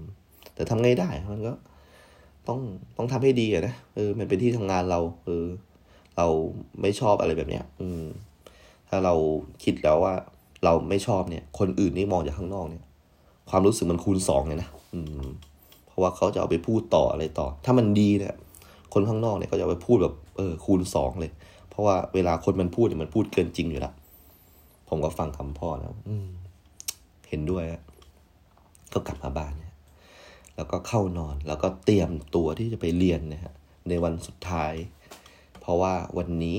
แต่ทำไงได้มันก็ ต้องต้องทำให้ดีอะนะเออ มันเป็นที่ทำงานเรา เออ เราไม่ชอบอะไรแบบเนี้ย อืม ถ้าเราคิดแล้วว่า เราไม่ชอบเนี่ย คนอื่นนี่มองจากข้างนอกเนี่ย ความรู้สึกมันคูณสองเลยนะอืม เพราะว่าเขาจะเอาไปพูดต่ออะไรต่อ ถ้ามันดีเนี่ยคนข้างนอกเนี่ยก็จะไปพูดแบบเออคูณสองเลย เพราะว่าเวลาคนมันพูดเนี่ยมันพูดเกินจริงอยู่ล้วผมก็ฟังคำพ่อแล้วอืมเห็นด้วยก็กลับมาบ้านเนี่ย แล้วก็เข้านอน แล้วก็เตรียมตัวที่จะไปเรียนนะฮะในวันสุดท้าย เพราะว่าวันนี้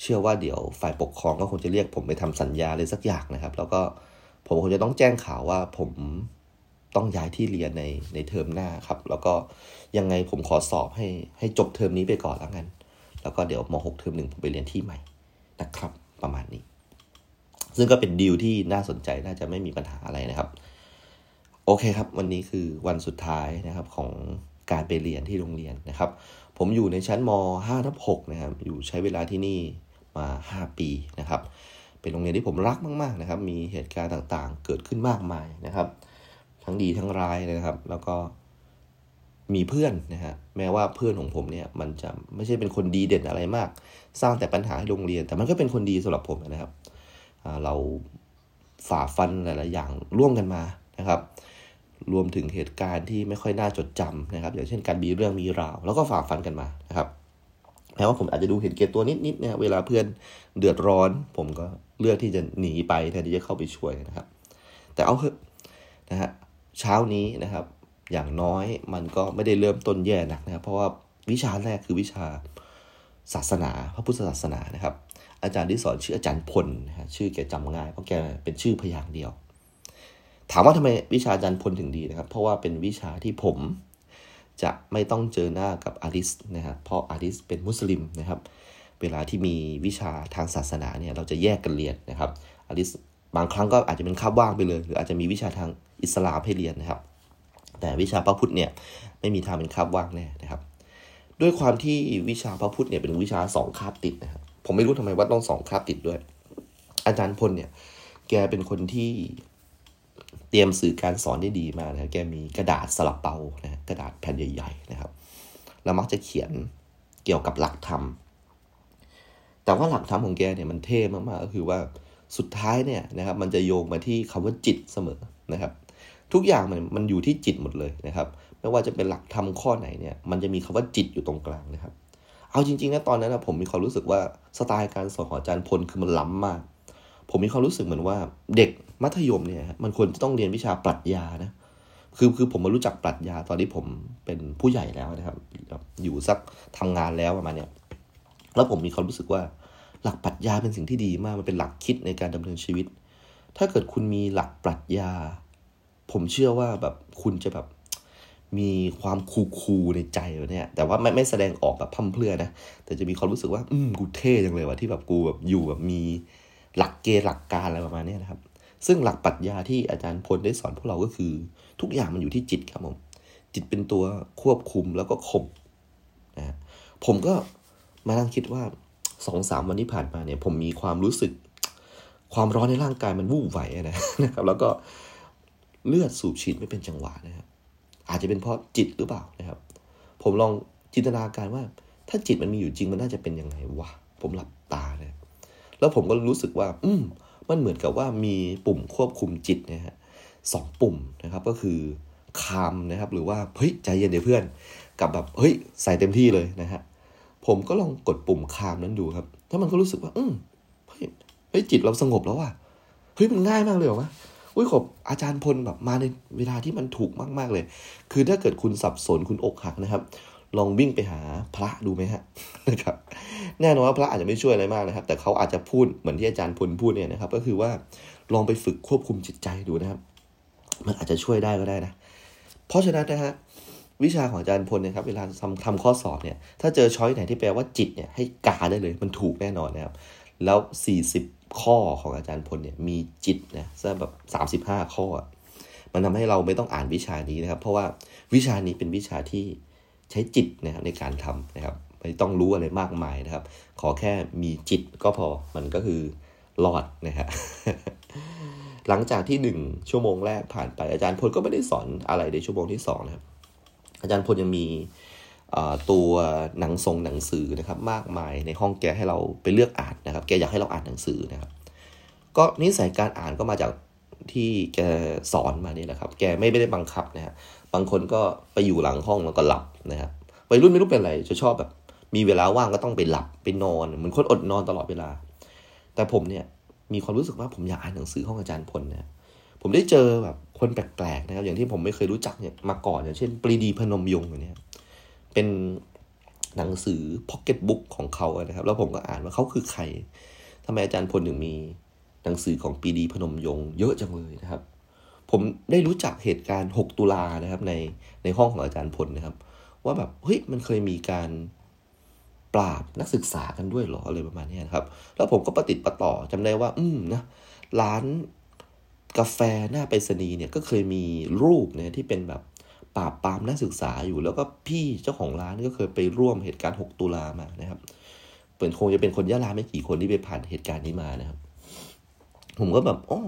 เชื่อว่าเดี๋ยวฝ่ายปกครองก็คงจะเรียกผมไปทำสัญญาเลยสักอย่างนะครับ แล้วก็ผมคงจะต้องแจ้งข่าวว่าผมต้องย้ายที่เรียนในในเทอมหน้าครับ แล้วก็ยังไงผมขอสอบให้ให้จบเทอมนี้ไปก่อนแล้วกัน แล้วก็เดี๋ยวม .6 เทอมหนึ่งผมไปเรียนที่ใหม่นะครับ ประมาณนี้ ซึ่งก็เป็นดีลที่น่าสนใจน่าจะไม่มีปัญหาอะไรนะครับ โอเคครับ วันนี้คือวันสุดท้ายนะครับของการไปเรียนที่โรงเรียนนะครับ ผมอยู่ในชั้นม 5ทับ6นะครับ อยู่ใช้เวลาที่นี่มา 5 ปีนะครับ เป็นโรงเรียนที่ผมรักมากๆนะครับ มีเหตุการณ์ต่างๆ เกิดขึ้นมากมายนะครับ ทั้งดีทั้งร้ายนะครับ แล้วก็มีเพื่อนนะฮะ แม้ว่าเพื่อนของผมเนี่ยมันจะไม่ใช่เป็นคนดีเด่นอะไรมาก สร้างแต่ปัญหาให้โรงเรียน แต่มันก็เป็นคนดีสำหรับผมนะครับ เราฝ่าฟันหลายๆอย่างร่วมกันมานะครับ รวมถึงเหตุการณ์ที่ไม่ค่อยน่าจดจำนะครับ อย่างเช่นการมีเรื่องมีราว แล้วก็ฝ่าฟันกันมานะครับแม้ว่าผมอาจจะดูเห็นเกตตัวนิดๆนะเวลาเพื่อนเดือดร้อน ผมก็เลือกที่จะหนีไปแทนที่จะเข้าไปช่วยนะครับ แต่เอาเถอะนะฮะเช้านี้นะครับ อย่างน้อยมันก็ไม่ได้เริ่มต้นแย่หนักนะครับ เพราะว่าวิชาแรกคือวิชาศาสนา พระพุทธศาสนานะครับ อาจารย์ที่สอนชื่ออาจารย์พลนะฮะชื่อแกจำง่ายเพราะแกเป็นชื่อพยางเดียว ถามว่าทำไมวิชาอาจารย์พลถึงดีนะครับ เพราะว่าเป็นวิชาที่ผมจะไม่ต้องเจอหน้ากับอาริสนะครับเพราะอาริสเป็นมุสลิมนะครับ เวลาที่มีวิชาทางศาสนาเนี่ยเราจะแยกกันเรียนนะครับอาริสบางครั้งก็อาจจะเป็นคาบว่างไปเลย หรืออาจจะมีวิชาทางอิสลามให้เรียนนะครับ แต่วิชาพระพุทธเนี่ยไม่มีทางเป็นคาบว่างแน่นะครับ ด้วยความที่วิชาพระพุทธเนี่ยเป็นวิชาสองคาบติดนะครับผมไม่รู้ทำไมว่าต้องสองคาบติดด้วย อาจารย์พลเนี่ยแกเป็นคนที่ ตรียมสื่อการสอนได้ดีมากนะแกมีกระดาษสลับเปานะกระดาษแผ่นใหญ่ ๆ นะครับ แล้วมักจะเขียนเกี่ยวกับหลักธรรม แต่ว่าหลักธรรมของแกเนี่ยมันเท่มากๆก็คือว่าสุดท้ายเนี่ยนะครับ มันจะโยงมาที่คำว่าจิตเสมอนะครับ ทุกอย่างมันมันอยู่ที่จิตหมดเลยนะครับ ไม่ว่าจะเป็นหลักธรรมข้อไหนเนี่ยมันจะมีคำว่าจิตอยู่ตรงกลางนะครับ เอาจริงๆนะตอนนั้นนะผมมีความรู้สึกว่าสไตล์การสอนของอาจารย์พลคือมันล้ำมาก ผมมีความรู้สึกเหมือนว่าเด็ก มัธยมเนี่ยมันควรจะต้องเรียนวิชาปรัชญานะคือคือผมมารู้จักปรัชญาตอนที่ผมเป็นผู้ใหญ่แล้วนะครับ อยู่สักทำงานแล้วประมาณเนี้ยแล้วผมมีความรู้สึกว่า หลักปรัชญาเป็นสิ่งที่ดีมากมันเป็นหลักคิดในการดำเนินชีวิต ถ้าเกิดคุณมีหลักปรัชญา ผมเชื่อว่าแบบคุณจะแบบมีความคูคูในใจเนี่ยแต่ว่าไม่ไม่แสดงออกแบบพั่มเพลื่อนะ แต่จะมีความรู้สึกว่า อืมกูเท่จังเลยว่ะที่แบบกูแบบอยู่แบบมีหลักเกณฑ์หลักการอะไรประมาณนี้นะครับ ซึ่งหลักปรัชญาที่อาจารย์พลได้สอนพวกเราก็คือ ทุกอย่างมันอยู่ที่จิตครับผม จิตเป็นตัวควบคุมแล้วก็ข่มนะผมก็มานั่งคิดว่าสองสามวันที่ผ่านมาเนี่ย ผมมีความรู้สึก ความร้อนในร่างกายมันวูบไหวนะนะครับ แล้วก็เลือดสูบฉีดไม่เป็นจังหวะนะครับอาจจะเป็นเพราะจิตหรือเปล่านะครับ ผมลองจินตนาการว่า ถ้าจิตมันมีอยู่จริงมันน่าจะเป็นยังไงวะผมหลับตาเลยแล้วผมก็รู้สึกว่า อืม มันเหมือนกับว่ามีปุ่มควบคุมจิตนะฮะสองปุ่มนะครับก็คือคามนะครับ หรือว่าเฮ้ยใจเย็นเดี๋ยวเพื่อน กับแบบเฮ้ยใส่เต็มที่เลยนะฮะผมก็ลองกดปุ่มคามนั้นดูครับถ้ามันก็รู้สึกว่า อืมเฮ้ยเฮ้ยจิตเราสงบแล้วว่ะเฮ้ยมันง่ายมากเลยเหรอวะอุ้ยขอบอาจารย์พลแบบมาในเวลาที่มันถูกมาก ๆเลย คือถ้าเกิดคุณสับสนคุณอกหักนะครับ ลองวิ่งไปหาพระดูไหมฮะนะครับ แน่นอนว่าพระอาจจะไม่ช่วยอะไรมากนะครับ แต่เขาอาจจะพูดเหมือนที่อาจารย์พลพูดเนี่ยนะครับ ก็คือว่าลองไปฝึกควบคุมจิตใจดูนะครับ มันอาจจะช่วยได้ก็ได้นะ เพราะฉะนั้นนะฮะวิชาของอาจารย์พลนะครับเวลาทำทำข้อสอบเนี่ยถ้าเจอช้อยไหนที่แปลว่าจิตเนี่ยให้กาได้เลยมันถูกแน่นอนนะครับ แล้ว 40 ข้อของอาจารย์พลเนี่ยมีจิตนะซะแบบ35 ข้อ มันทำให้เราไม่ต้องอ่านวิชานี้นะครับ เพราะว่าวิชานี้เป็นวิชาที่ใช้จิตนะครับในการทำนะครับ ไม่ต้องรู้อะไรมากมายนะครับ ขอแค่มีจิตก็พอมันก็คือรอดนะฮะหลังจากที่หนึ่งชั่วโมงแรกผ่านไปอาจารย์พลก็ไม่ได้สอนอะไรในชั่วโมงที่สองนะครับ อาจารย์พลยังมีตัวหนังทรงหนังสือนะครับ มากมายในห้องแกให้เราไปเลือกอ่านนะครับ แกอยากให้เราอ่านหนังสือนะครับ ก็นิสัยการอ่านก็มาจากที่แกสอนมานี่แหละครับ แกไม่ได้บังคับนะฮะบางคนก็ไปอยู่หลังห้องแล้วก็หลับนะครับวัยรุ่นไม่รู้เป็นอะไรจะชอบแบบ มีเวลาว่างก็ต้องไปหลับไปนอนเหมือนคนอดนอนตลอดเวลา แต่ผมเนี่ยมีความรู้สึกว่าผมอยากอ่านหนังสือห้องอาจารย์พลนะผมได้เจอแบบคนแปลกๆนะครับ อย่างที่ผมไม่เคยรู้จักเนี่ยมาก่อนอย่างเช่น ปรีดีพนมยงค์เนี่ยเป็นหนังสือพ็อกเก็ตบุ๊กของเขานะครับ แล้วผมก็อ่านว่าเขาคือใครทำไมอาจารย์พลถึงมีหนังสือของปรีดีพนมยงค์เยอะจังเลยนะครับ ผมได้รู้จักเหตุการณ์ 6 ตุลานะครับในในห้องของอาจารย์พลนะครับ ว่าแบบเฮ้ยมันเคยมีการ ปราบนักศึกษากันด้วยหรออะไรประมาณนี้นะครับ แล้วผมก็ประติดประต่อจำได้ว่า อืมนะร้านกาแฟหน้าไปรษณีย์เนี่ยก็เคยมีรูปเนี่ยที่เป็นแบบปราบปรามนักศึกษาอยู่ แล้วก็พี่เจ้าของร้านก็เคยไปร่วมเหตุการณ์ 6 ตุลามานะครับเป็นคงจะเป็นคนยะลาไม่กี่คนที่ไปผ่านเหตุการณ์นี้มานะครับ ผมก็แบบโอ้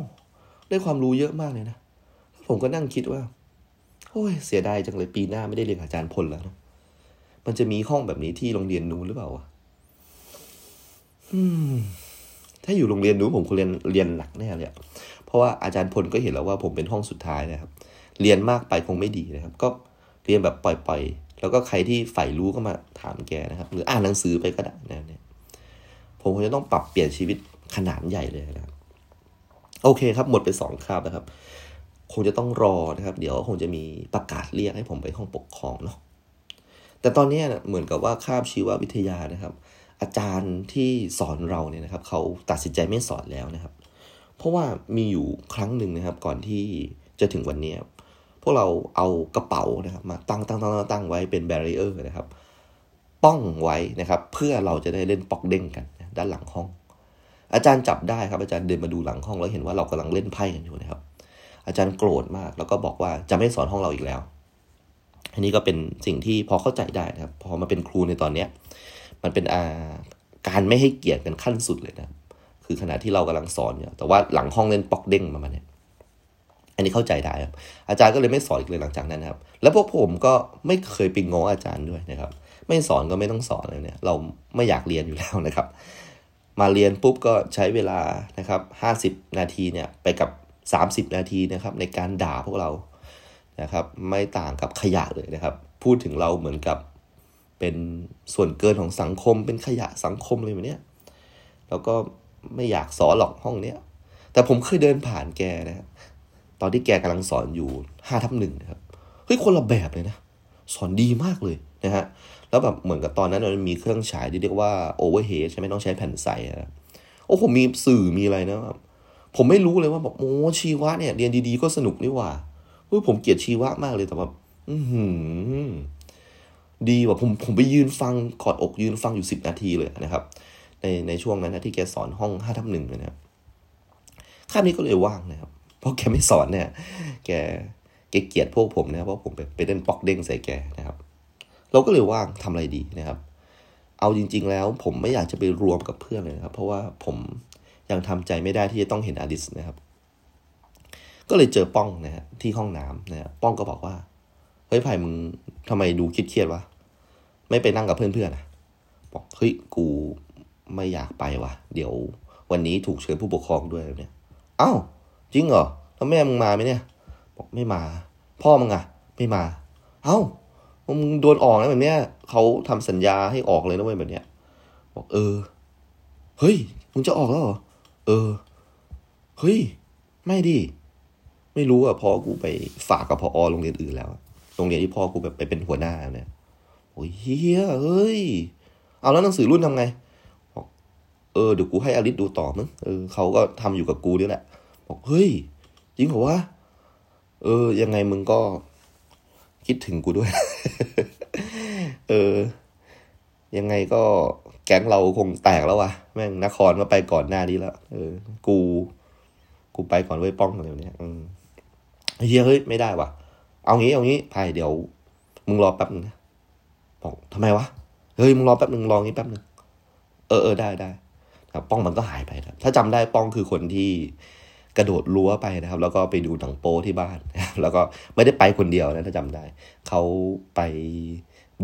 ได้ความรู้เยอะมากเลยนะผมก็นั่งคิดว่าโอ้ยเสียดายจังเลยปีหน้าไม่ได้เรียนอาจารย์พลแล้วนะ มันจะมีห้องแบบนี้ที่โรงเรียนนู้นหรือเปล่าวะถ้าอยู่โรงเรียนนู้นผมคงเรียนเรียนหนักแน่เลยเพราะว่าอาจารย์พลก็เห็นแล้วว่าผมเป็นห้องสุดท้ายนะครับ เรียนมากไปคงไม่ดีนะครับ ก็เรียนแบบปล่อยๆ แล้วก็ใครที่ใฝ่รู้ก็มาถามแกนะครับ หรืออ่านหนังสือไปก็ได้นะเนี่ย ผมคงจะต้องปรับเปลี่ยนชีวิตขนาดใหญ่เลยนะครับ โอเคครับ หมดไปสองคาบนะครับ คงจะต้องรอนะครับ เดี๋ยวคงจะมีประกาศเรียกให้ผมไปห้องปกครองเนาะ แต่ตอนนี้เหมือนกับว่าคาบชีววิทยานะครับ อาจารย์ที่สอนเราเนี่ยนะครับเขาตัดสินใจไม่สอนแล้วนะครับ เพราะว่ามีอยู่ครั้งหนึ่งนะครับ ก่อนที่จะถึงวันนี้พวกเราเอากระเป๋านะครับมาตั้งตั้งตั้งตั้งไว้เป็นแบรีเออร์นะครับ ป้องไว้นะครับ เพื่อเราจะได้เล่นปอกเด้งกันด้านหลังห้อง อาจารย์จับได้ครับ อาจารย์เดินมาดูหลังห้องแล้วเห็นว่าเรากำลังเล่นไพ่กันอยู่นะครับ อาจารย์โกรธมากแล้วก็บอกว่าจะไม่สอนห้องเราอีกแล้ว อันนี้ก็เป็นสิ่งที่พอเข้าใจได้นะครับ พอมาเป็นครูในตอนเนี้ยมันเป็นอาการไม่ให้เกียรติกันขั้นสุดเลยนะคือขณะที่เรากำลังสอนอยู่แต่ว่าหลังห้องเล่นปอกเด้งมามาเนี่ยอันนี้เข้าใจได้ครับ อาจารย์ก็เลยไม่สอนอีกเลยหลังจากนั้นครับ แล้วพวกผมก็ไม่เคยไปง้ออาจารย์ด้วยนะครับ ไม่สอนก็ไม่ต้องสอนเลยเนี่ย เราไม่อยากเรียนอยู่แล้วนะครับ มาเรียนปุ๊บก็ใช้เวลานะครับห้าสิบนาทีเนี่ยไปกับสามสิบนาทีนะครับในการด่าพวกเรา นะครับ ไม่ต่างกับขยะเลยนะครับ พูดถึงเราเหมือนกับเป็นส่วนเกินของสังคม เป็นขยะสังคมเลยแบบเนี้ยแล้วก็ไม่อยากสอนหรอกห้องเนี้ยแต่ผมเคยเดินผ่านแกนะตอนที่แกกำลังสอนอยู่ห้าทับหนึ่งนะครับเฮ้ยคนละแบบเลยนะสอนดีมากเลยนะฮะแล้วแบบเหมือนกับตอนนั้นมันมีเครื่องฉายที่เรียกว่าโอเวอร์เฮดใช่ไหมต้องใช้แผ่นใสนะโอ้ผมมีสื่อมีอะไรนะครับผมไม่รู้เลยว่าแบบโอ้ชีวะเนี่ยเรียนดีๆก็สนุกนี่หว่า เฮ้ยผมเกลียดชีวะมากเลยแต่แบบอือดีว่ะผมผมไปยืนฟังกอดอกยืนฟังอยู่สิบนาทีเลยนะครับ ในในช่วงนั้นนะที่แกสอนห้องห้าทับหนึ่งนะครับคาบนี้ก็เลยว่างนะครับ เพราะแกไม่สอนเนี่ย แกแกเกลียดพวกผมนะเพราะผมไปไปเล่นปอกเด้งใส่แกนะครับ เราก็เลยว่างทำอะไรดีนะครับ เอาจริง ๆ แล้วผมไม่อยากจะไปรวมกับเพื่อนเลยนะครับ เพราะว่าผมยังทำใจไม่ได้ที่จะต้องเห็นอลิสนะครับ ก็เลยเจอป้องนะฮะที่ห้องน้ำนะฮะป้องก็บอกว่า เฮ้ยไผ่มึงทำไมดูคิดเครียดวะ ไม่ไปนั่งกับเพื่อนๆอะ บอกเฮ้ยกูไม่อยากไปวะเดี๋ยววันนี้ถูกเชิญผู้ปกครองด้วยเนี่ยเอ้าจริงเหรอแล้วแม่มึงมาไหมเนี่ย บอกไม่มา พ่อมึงอะไม่มา เอ้ามึงโดนออกนะแบบเนี้ยเขาทำสัญญาให้ออกเลยนะเว้ยแบบเนี้ย บอกเออ เฮ้ยมึงจะออกแล้วเหรอ เออ เฮ้ย ไม่ดิ ไม่รู้อะพอกูไปฝากกับพอโรงเรียนอื่นแล้ว โรงเรียนที่พ่อกูแบบไปเป็นหัวหน้าเนี่ยโอ้ยเฮียเฮ้ย เอาแล้วหนังสือรุ่นทำไงบอกเออเดี๋ยวกูให้อลิสดูต่อมึงเออเขาก็ทำอยู่กับกูนี่แหละ บอกเฮ้ย จริงเหรอวะเออ ยังไงมึงก็คิดถึงกูด้วย เออ ยังไงก็แก๊งเราคงแตกแล้ววะแม่งนครมาไปก่อนหน้านี้แล้ว เออ กู กูไปก่อนไว้ป้องอะไรเนี้ยอืม เฮียเฮ้ยไม่ได้วะเอางี้เอางี้ไพ่เดี๋ยว มึงรอแป๊บนึงนะบอกทำไมวะเฮ้ยมึงรอแป๊บนึงรองี้แป๊บนึงเออเออได้ได้ครับป้องมันก็หายไปครับ ถ้าจำได้ป้องคือคนที่กระโดดรั้วไปนะครับ แล้วก็ไปดูหนังโป้ที่บ้านแล้วก็ไม่ได้ไปคนเดียวนะถ้าจำได้ เขาไป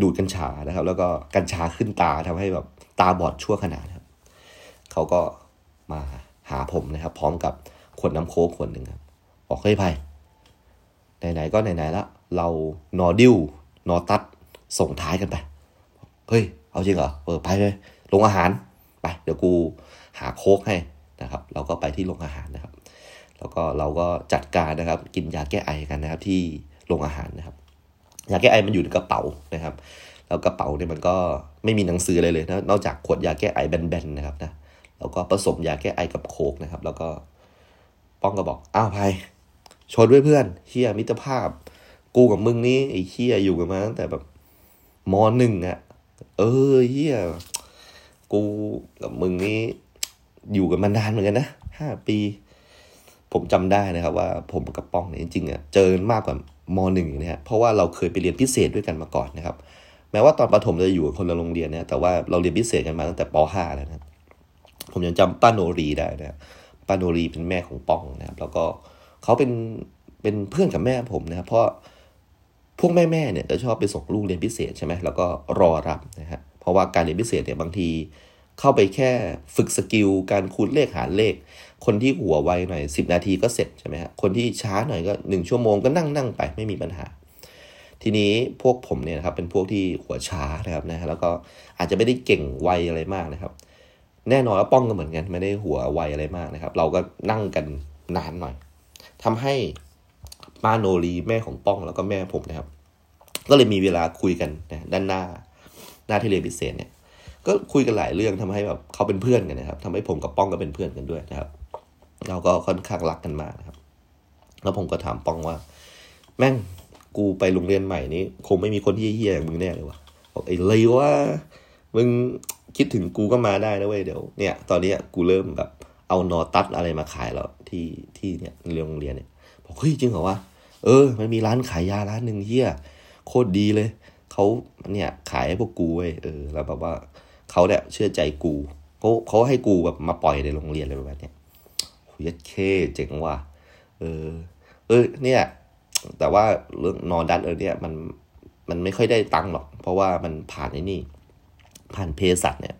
ดูดกัญชานะครับ แล้วก็กัญชาขึ้นตาทำให้แบบตาบอดชั่วขนาดครับเขาก็มาหาผมนะครับ พร้อมกับขวดน้ำโค้กขวดหนึ่งครับ บอกเฮ้ยไพ่ ไหนๆก็ไหนๆแล้วเรานอดิวนอตัดส่งท้ายกันไป เฮ้ย เอาจริงเหรอเออไปเลยโรงอาหารไป เดี๋ยวกูหาโค้กให้นะครับ เราก็ไปที่โรงอาหารนะครับ แล้วก็เราก็จัดการนะครับ กินยาแก้ไอกันนะครับ ที่โรงอาหารนะครับยาแก้ไอมันอยู่ในกระเป๋านะครับ แล้วกระเป๋าเนี่ยมันก็ไม่มีหนังสืออะไรเลยนะนอกจากขวดยาแก้ไอแบนๆนะครับนะแล้วก็ผสมยาแก้ไอกับโคกนะครับ แล้วก็ป้องก็บอกอ้าวไพ ชนด้วยเพื่อนเฮียมิตรภาพ กูกับมึงนี่ไอ้เฮียอยู่กันมาตั้งแต่แบบมหนึ่งอะเออเฮียกูกับมึงนี่อยู่กันมานานเหมือนกันนะห้าปี ผมจำได้นะครับว่าผมกับป้องเนี่ยจริงๆอะเจอมากกว่ามหนึ่งนะฮะเพราะว่าเราเคยไปเรียนพิเศษด้วยกันมาก่อนนะครับ แม้ว่าตอนประถมจะอยู่คนละโรงเรียนเนะแต่ว่าเราเรียนพิเศษกันมาตั้งแต่ป .5 แล้วนะผมยังจำป้าโนรีได้นะป้าโนรีเป็นแม่ของป้องนะครับ แล้วก็ เขาเป็นเป็นเพื่อนกับแม่ผมนะครับเพราะพวกแม่แม่เนี่ยจะชอบไปส่งลูกเรียนพิเศษใช่ไหมแล้วก็รอรับนะฮะเพราะว่าการเรียนพิเศษเนี่ยบางทีเข้าไปแค่ฝึก skill การคูณเลขหารเลข คนที่หัวไวหน่อย 10 นาทีก็เสร็จใช่ไหมฮะคนที่ช้าหน่อยก็ 1 ชั่วโมงก็นั่งนั่งไปไม่มีปัญหา ทีนี้พวกผมเนี่ยนะครับเป็นพวกที่หัวช้านะครับนะแล้วก็อาจจะไม่ได้เก่งไวอะไรมากนะครับ แน่นอนว่าป้องก็เหมือนกันไม่ได้หัวไวอะไรมากนะครับ เราก็นั่งกันนานหน่อย ทำให้ป้าโนรีแม่ของป้องแล้วก็แม่ผมนะครับ ก็เลยมีเวลาคุยกันนะด้านหน้าหน้าที่เรียนพิเศษเนี่ย ก็คุยกันหลายเรื่องทำให้แบบเขาเป็นเพื่อนกันนะครับทำให้ผมกับป้องก็เป็นเพื่อนกันด้วยนะครับ เราก็ค่อนข้างรักกันมากนะครับ แล้วผมก็ถามป้องว่า แม่งกูไปโรงเรียนใหม่นี้ คงไม่มีคนที่เฮี้ยอย่างมึงแน่เลยวะบอกไอ้เลยว่ามึงคิดถึงกูก็มาได้นะเว้ยเดี๋ยวเนี่ย ตอนนี้กูเริ่มแบบ เอานอตัดอะไรมาขายแล้วที่ที่เนี่ยโรงเรียนเนี่ยบอกเฮ้ยจริงเหรอวะเออ มันมีร้านขายยาร้านหนึ่งเฮียโคตรดีเลยเขาเนี่ยขายให้พวกกูเว้ยเออแล้วแบบว่าเขาเนี่ยเชื่อใจกูเขาเขาให้กูแบบมาปล่อยในโรงเรียนอะไรแบบเนี้ยหุยเคเจ๋งว่ะเออ เออเนี่ย แต่ว่าเรื่องนอนดันเออเนี่ยมันมันไม่ค่อยได้ตังค์หรอก เพราะว่ามันผ่านไอ้นี่ ผ่านเพสัตเนี่ย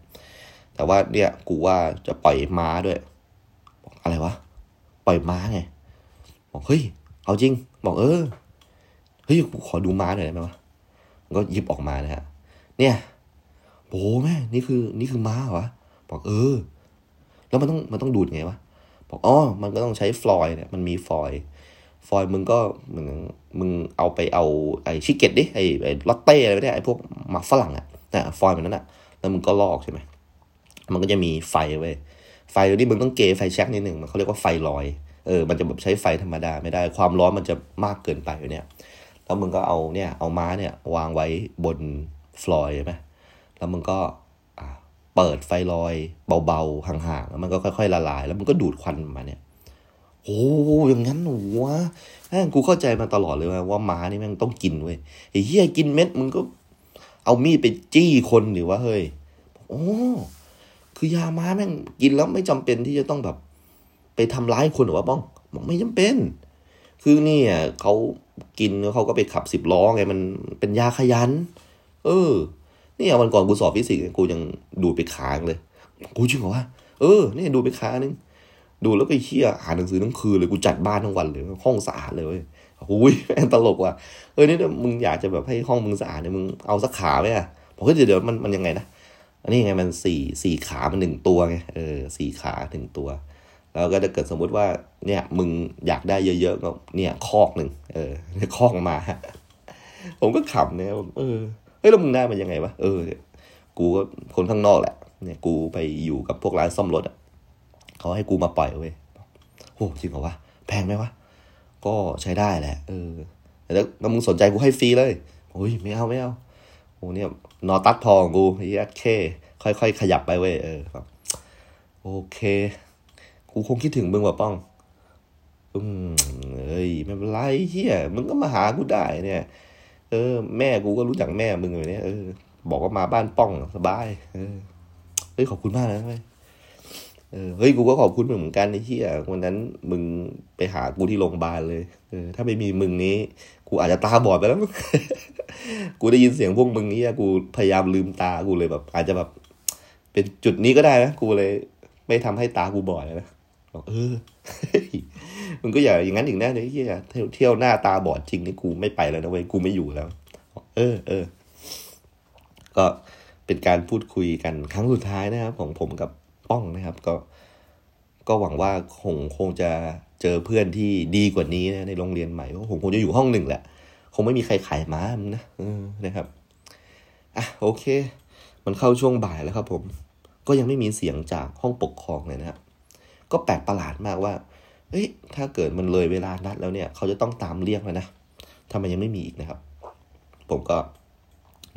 แต่ว่าเนี่ยกูว่าจะปล่อยม้าด้วย อะไรวะ ปล่อยม้าไง บอกเฮ้ย เอาจริง บอกเออ เฮ้ยขอดูม้าหน่อยได้ไหมวะก็หยิบออกมานะฮะ เนี่ยโอ้แม่นี่คือ นี่คือม้าเหรอวะบอกเออ แล้วมันต้อง มันต้องดูดไงวะ บอกอ๋อ มันก็ต้องใช้ฟลอยเนี่ย มันมีฟลอย ฟลอยมึงก็เหมือนมึงเอาไปเอาไอ้ชิเกตดิ ไอ้ไอ้ลอตเต้อะไรไม่ได้ไอ้พวกหมักฝรั่งอะนะฟลอยมันนั้นอะแล้วมึงก็ลอกใช่ไหมมันก็จะมีไฟไว้ ไฟตัวนี้มึงต้องเกยไฟแช็กนิดหนึ่งมันเขาเรียกว่าไฟลอยเออมันจะแบบใช้ไฟธรรมดาไม่ได้ ความร้อนมันจะมากเกินไปอยู่เนี่ยแล้วมึงก็เอาเนี่ยเอาม้าเนี่ยวางไว้บนฟลอยใช่ไหมแล้วมึงก็เปิดไฟลอยเบาๆห่างๆแล้วมันก็ค่อยๆละลาย แล้วมันก็ดูดควันมาเนี่ยโอ้อย่างนั้นหนูวะแม่งกูเข้าใจมาตลอดเลยว่าม้านี่แม่งต้องกินเว้ยไอ้เหี้ยกินเม็ดมึงก็ เอามีดไปจี้คนหรือว่าเฮ้ยโอ้ คือยาม้าแม่งกินแล้วไม่จำเป็นที่จะต้องแบบ ไปทำร้ายคนหรือว่าบ้องบอกไม่จำเป็น คือนี่เขากินแล้วเขาก็ไปขับสิบล้อไงมันเป็นยาขยัน เออ เนี่ยวันก่อนกูสอบฟิสิกส์กูยังดูไปค้างเลยกูจริงเหรอวะเออเนี่ยดูไปค้างนึงดูแล้วก็เชี่ยอ่านหนังสือทั้งคืนเลยกูจัดบ้านทั้งวันเลยห้องสะอาดเลยเว้ยโอ้ยแม่งตลกว่ะเออนี่มึงอยากจะแบบให้ห้องมึงสะอาดเนี่ยมึงเอาสักขาไหมอะบอกว่าเดี๋ยวเดี๋ยวมันมันยังไงนะ อันนี้ไงมันสี่สี่ขามันหนึ่งตัวไงเออสี่ขาหนึ่งตัว แล้วก็ถ้าเกิดสมมุติว่าเนี่ยมึงอยากได้เยอะๆก็เนี่ยคอกหนึ่งเออคอกมา ผมก็ขำเนี่ยเออเฮ้ยแล้วมึงได้มันยังไงวะเออกูก็คนข้างนอกแหละ เนี่ยกูไปอยู่กับพวกร้านซ่อมรถอะเขาให้กูมาปล่อยเว้ยโอ้จริงเหรอวะแพงไหมวะก็ใช้ได้แหละ เออแล้วแล้วมึงสนใจกูให้ฟรีเลยโอ้ยไม่เอาไม่เอา โอ้เนี่ยนอตัดพองกูเฮียเค ค่อยๆขยับไปเว้ยเออครับโอเค กูคงคิดถึงมึงว่ะป้อง อืมเอ้ยไม่เป็นไรเฮียมึงก็มาหากูได้เนี่ย เออ แม่กูก็รู้จักแม่มึงอย่างเนี่ยเออบอกว่ามาบ้านป้องสบาย เออเฮ้ยขอบคุณมากนะเว้ย เฮ้ยกูก็ขอบคุณมึงเหมือนกันไอ้เฮียวันนั้นมึงไปหากูที่โรงพยาบาลเลยเออถ้าไม่มีมึงนี้ กูอาจจะตาบอดไปแล้วกูได้ยินเสียงพวกมึงนี้กูพยายามลืมตากูเลยแบบ อาจจะแบบ เป็นจุดนี้ก็ได้นะกูเลย ไม่ทำให้ตากูบอดเลยนะบอกเออมึงก็อย่าอย่างนั้นอีกนะเดี๋ยวเที่ยเที่ยวหน้าตาบอดจริงนี่กูไม่ไปแล้วนะเว้ยกูไม่อยู่แล้ว เออเออก็เป็นการพูดคุยกันครั้งสุดท้ายนะครับของผมกับ ป้องนะครับ ก็ก็หวังว่าคงคงจะเจอเพื่อนที่ดีกว่านี้นะในโรงเรียนใหม่เพราะผมคงจะอยู่ห้องหนึ่งแหละ คงไม่มีใครขายม้ามนะนะครับอะโอเค มันเข้าช่วงบ่ายแล้วครับ ผม ก็ยังไม่มีเสียงจากห้องปกครองเลยนะครับก็แปลกประหลาดมากว่าเฮ้ยถ้าเกิดมันเลยเวลานัดแล้วเนี่ย เขาจะต้องตามเรียกแล้วนะทำไมยังไม่มีอีกนะครับ ผมก็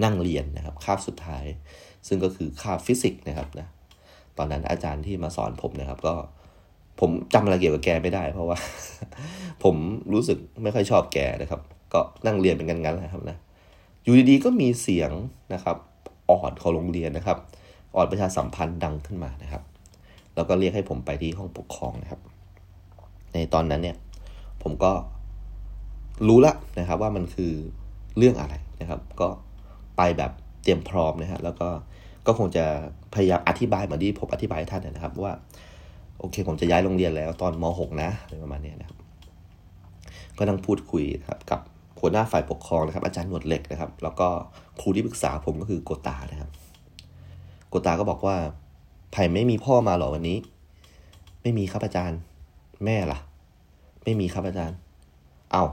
นั่งเรียนนะครับ คาบสุดท้าย ซึ่งก็คือคาบฟิสิกส์นะครับนะ ตอนนั้นอาจารย์ที่มาสอนผมนะครับ ก็ผมจำอะไรเกี่ยวกับแกไม่ได้ เพราะว่า ผมรู้สึกไม่ค่อยชอบแกนะครับ ก็นั่งเรียนเป็นกันๆนะครับนะอยู่ดีๆก็มีเสียงนะครับออดของโรงเรียนนะครับออดประชาสัมพันธ์ดังขึ้นมานะครับ แล้วก็เรียกให้ผมไปที่ห้องปกครองนะครับ ในตอนนั้นเนี่ย ผมก็รู้ละนะครับ ว่ามันคือเรื่องอะไรนะครับ ก็ไปแบบเตรียมพร้อมนะฮะแล้วก็ ก็คงจะพยายามอธิบายเหมือนที่ผมอธิบายให้ท่านนะครับ ว่า โอเค ผมจะย้ายโรงเรียนแล้วตอนม .6 นะอะไรประมาณนี้นะครับ ก็นั่งพูดคุยครับกับหัวหน้าฝ่ายปกครองนะครับ อาจารย์หนวดเหล็กนะครับ แล้วก็ครูที่ปรึกษาผมก็คือโกตานะครับ โกตาก็บอกว่าไผ่ไม่มีพ่อมาหรอวันนี้ ไม่มีครับอาจารย์แม่ล่ะ ไม่มีครับอาจารย์ เอา้า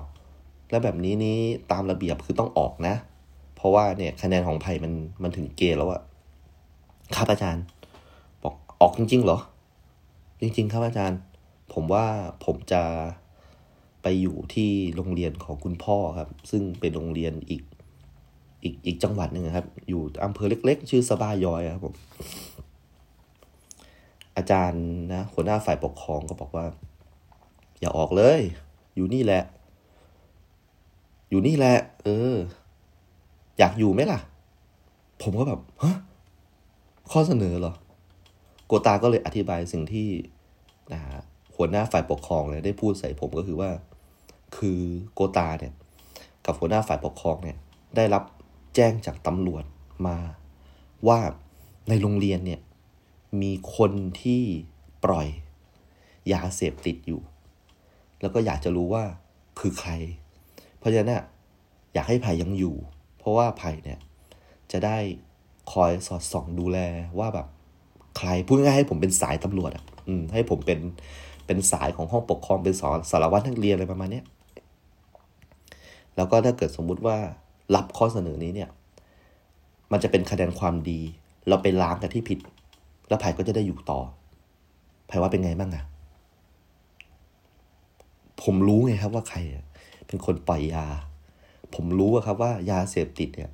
แล้วแบบนี้นี้ตามระเบียบคือต้องออกนะ เพราะว่าเนี่ยคะแนนของไผ่มันมันถึงเกณฑ์แล้วอะ ครับอาจารย์ บอกออกจริง ๆ เหรอ จริง ๆ ครับอาจารย์ ผมว่าผมจะไปอยู่ที่โรงเรียนของคุณพ่อครับ ซึ่งเป็นโรงเรียนอีก อีกอีกจังหวัดหนึ่งครับ อยู่อำเภอเล็ก ๆ ชื่อสบายอยครับผมอาจารย์นะหัวหน้าฝ่ายปกครองก็บอกว่า อย่าออกเลย อยู่นี่แหละ อยู่นี่แหละ เออ อยากอยู่ไหมล่ะ ผมก็แบบฮะ ข้อเสนอเหรอ โกตาก็เลยอธิบายสิ่งที่นะหัวหน้าฝ่ายปกครองเนี่ยได้พูดใส่ผมก็คือว่า คือโกตาเนี่ย กับหัวหน้าฝ่ายปกครองเนี่ย ได้รับแจ้งจากตำรวจมาว่าในโรงเรียนเนี่ย มีคนที่ปล่อยยาเสพติดอยู่ แล้วก็อยากจะรู้ว่าคือใคร เพราะฉะนั้นอยากให้ไผ่ยังอยู่ เพราะว่าไผ่เนี่ยจะได้ คอยสอดส่องดูแลว่าแบบใครพูดง่ายให้ผมเป็นสายตำรวจอะอืมให้ผมเป็นเป็นสายของห้องปกครองเป็นสอนสารวัตรนักเรียนอะไรประมาณนี้แล้วก็ถ้าเกิดสมมุติว่ารับข้อเสนอนี้เนี่ย มันจะเป็นคะแนนความดี เราไปล้างกันที่ผิด แล้วไผ่ก็จะได้อยู่ต่อไผ่ว่าเป็นไงบ้างอะผมรู้ไงครับว่าใครเป็นคนปล่อยยา ผมรู้ครับว่ายาเสพติดเนี่ย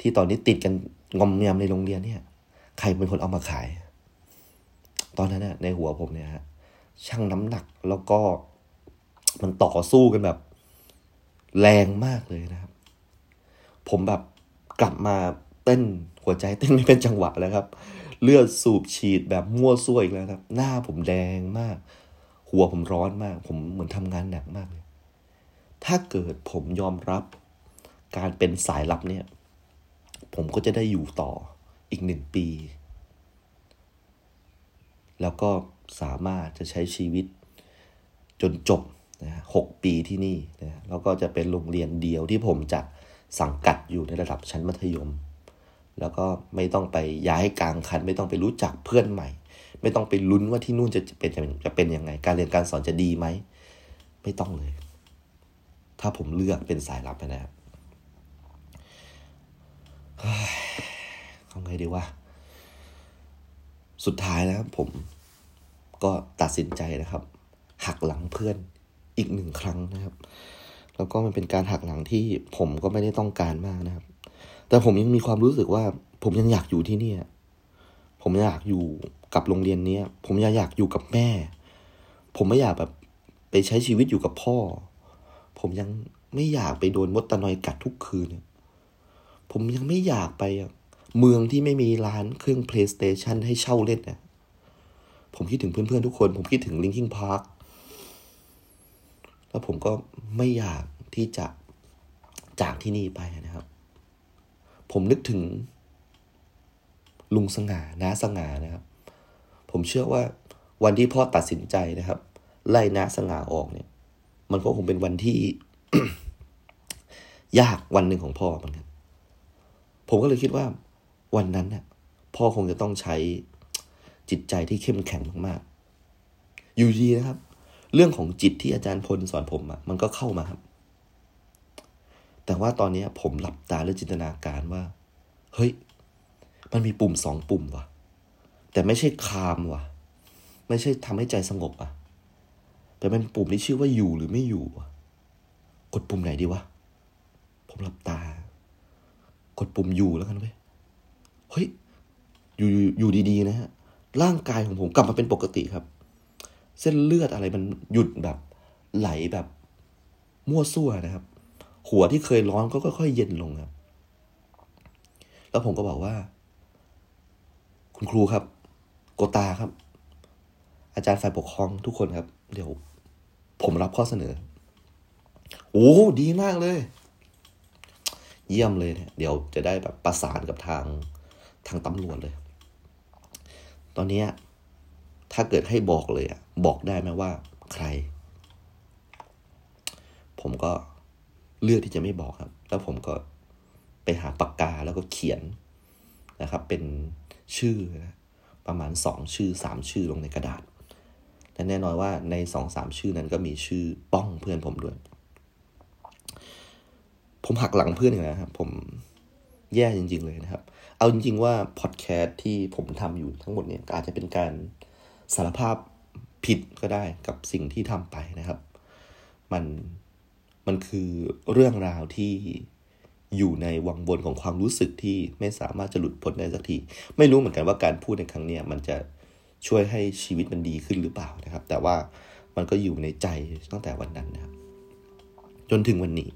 ที่ตอนนี้ติดกัน งอมยำในโรงเรียนเนี่ย ใครเป็นคนเอามาขาย ตอนนั้นน่ะในหัวผมเนี่ยฮะชั่งน้ำหนักแล้วก็มันต่อสู้กันแบบ แรงมากเลยนะครับ ผมแบบกลับมาเต้นหัวใจเต้นไม่เป็นจังหวะแล้วครับ เลือดสูบฉีดแบบมั่วซั่วอีกแล้วครับ หน้าผมแดงมาก หัวผมร้อนมาก ผมเหมือนทำงานหนักมากเลยถ้าเกิดผมยอมรับการเป็นสายลับเนี่ย ผมก็จะได้อยู่ต่ออีกหนึ่งปี แล้วก็สามารถจะใช้ชีวิตจนจบนะหกปีที่นี่นะแล้วก็จะเป็นโรงเรียนเดียวที่ผมจะสังกัดอยู่ในระดับชั้นมัธยม แล้วก็ไม่ต้องไปย้ายกลางคัน ไม่ต้องไปรู้จักเพื่อนใหม่ ไม่ต้องไปลุ้นว่าที่นู่นจะเป็นจะเป็นยังไง การเรียนการสอนจะดีไหม ไม่ต้องเลย ถ้าผมเลือกเป็นสายลับนะครับ เอาไงดีวะ สุดท้ายนะผมก็ตัดสินใจนะครับ หักหลังเพื่อนอีกหนึ่งครั้งนะครับ แล้วก็มันเป็นการหักหลังที่ผมก็ไม่ได้ต้องการมากนะครับ แต่ผมยังมีความรู้สึกว่า ผมยังอยากอยู่ที่นี่ผมอยากอยู่กับโรงเรียนนี้ผมยากอยากอยู่กับแม่ ผมไม่อยากแบบไปใช้ชีวิตอยู่กับพ่อ ผมยังไม่อยากไปโดนมดตะนอยกัดทุกคืน ผมยังไม่อยากไปเมืองที่ไม่มีร้านเครื่อง PlayStation ให้เช่าเล่นเนี่ยผมคิดถึงเพื่อนๆทุกคน ผมคิดถึงลิงคิงพาร์คแล้วผมก็ไม่อยากที่จะจากที่นี่ไปนะครับ ผมนึกถึง ลุงสง่าน้าสง่านะครับ ผมเชื่อว่าวันที่พ่อตัดสินใจนะครับ ไล่น้าสง่าออกเนี่ย มันก็คงเป็นวันที่ ยากวันหนึ่งของพ่อเหมือนกัน ผมก็เลยคิดว่าวันนั้นเนี่ยพ่อคงจะต้องใช้จิตใจที่เข้มแข็งมากๆ อยู่ดีนะครับ เรื่องของจิตที่อาจารย์พลสอนผมอะมันก็เข้ามาครับ แต่ว่าตอนนี้ผมหลับตาแล้วจินตนาการว่า เฮ้ย มันมีปุ่มสองปุ่มว่ะ แต่ไม่ใช่คามว่ะ ไม่ใช่ทำให้ใจสงบอะ แต่เป็นปุ่มที่ชื่อว่าอยู่หรือไม่อยู่กดปุ่มไหนดีวะ ผมหลับตา กดปุ่มอยู่แล้วกันเว้ยเฮ้ยอยู่อยู่ดีๆ นะฮะร่างกายของผมกลับมาเป็นปกติครับ เส้นเลือดอะไรมันหยุดแบบไหลแบบมั่วซั่วนะครับ หัวที่เคยร้อนก็ค่อยๆเย็นลงครับ แล้วผมก็บอกว่า คุณครูครับ โกตาครับ อาจารย์ฝ่ายปกครองทุกคนครับ เดี๋ยว ผมรับข้อเสนอ โอ้ดีมากเลย เยี่ยมเลยเนี่ยเดี๋ยวจะได้แบบประสานกับทางทางตำรวจเลย ตอนนี้ถ้าเกิดให้บอกเลยอะบอกได้ไหมว่าใคร ผมก็เลือกที่จะไม่บอกครับ แล้วผมก็ไปหาปากกาแล้วก็เขียนนะครับ เป็นชื่อนะประมาณสองชื่อสามชื่อลงในกระดาษและแน่นอนว่าในสองสามชื่อนั้นก็มีชื่อป้องเพื่อนผมด้วย ผมหักหลังเพื่อนอย่างนะครับ ผมแย่จริง ๆ เลยนะครับ เอาจริง ๆ ว่าพอดแคสต์ที่ผมทำอยู่ทั้งหมดเนี่ยอาจจะเป็นการสารภาพผิดก็ได้กับสิ่งที่ทำไปนะครับ มันมันคือเรื่องราวที่อยู่ในวังวนของความรู้สึกที่ไม่สามารถจะหลุดพ้นได้สักที ไม่รู้เหมือนกันว่าการพูดในครั้งนี้มันจะช่วยให้ชีวิตมันดีขึ้นหรือเปล่านะครับ แต่ว่ามันก็อยู่ในใจตั้งแต่วันนั้นนะครับ จนถึงวันนี้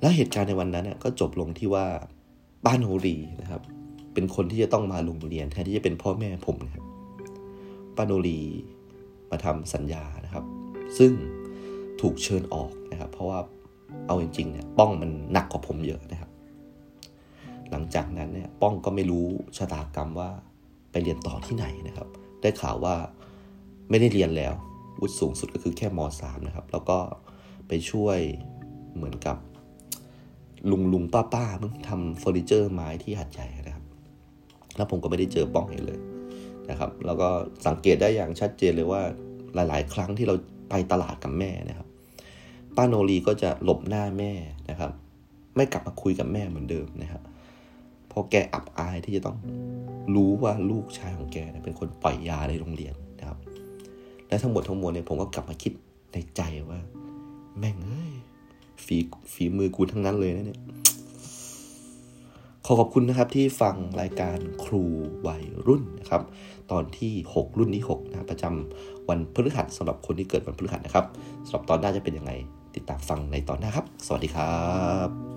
และเหตุการณ์ในวันนั้นก็จบลงที่ว่าบ้านโฮรีนะครับ เป็นคนที่จะต้องมาโรงเรียนแทนที่จะเป็นพ่อแม่ผมนะครับป้าโนรีมาทำสัญญานะครับ ซึ่งถูกเชิญออกนะครับ เพราะว่าเอาจริงๆเนี่ยป้องมันหนักกว่าผมเยอะนะครับ หลังจากนั้นเนี่ยป้องก็ไม่รู้ชะตากรรมว่าไปเรียนต่อที่ไหนนะครับ ได้ข่าวว่าไม่ได้เรียนแล้ววุฒิสูงสุดก็คือแค่มสามนะครับ แล้วก็ไปช่วยเหมือนกับ ลุงลุงป้าป้ามึงทำเฟอร์นิเจอร์ไม้ที่หัดใหญ่นะครับ แล้วผมก็ไม่ได้เจอป้องอีกเลยนะครับ แล้วก็สังเกตได้อย่างชัดเจนเลยว่าหลาย ๆ ครั้งที่เราไปตลาดกับแม่นะครับ ป้าโนรีก็จะหลบหน้าแม่นะครับ ไม่กลับมาคุยกับแม่เหมือนเดิมนะครับเพราะแกอับอายที่จะต้องรู้ว่าลูกชายของแกเป็นคนปล่อยยาในโรงเรียนนะครับ และทั้งหมดทั้งมวลเนี่ยผมก็กลับมาคิดในใจว่า แม่งเอ้ย ฝีฝีมือกูทั้งนั้นเลยนะเนี่ย ขอขอบคุณนะครับที่ฟังรายการครูวัยรุ่นนะครับ ตอนที่ 6 รุ่นที่6นะประจำวันพฤหัสสำหรับคนที่เกิดวันพฤหัสนะครับสำหรับตอนหน้าจะเป็นยังไง ติดตามฟังในตอนหน้าครับ สวัสดีครับ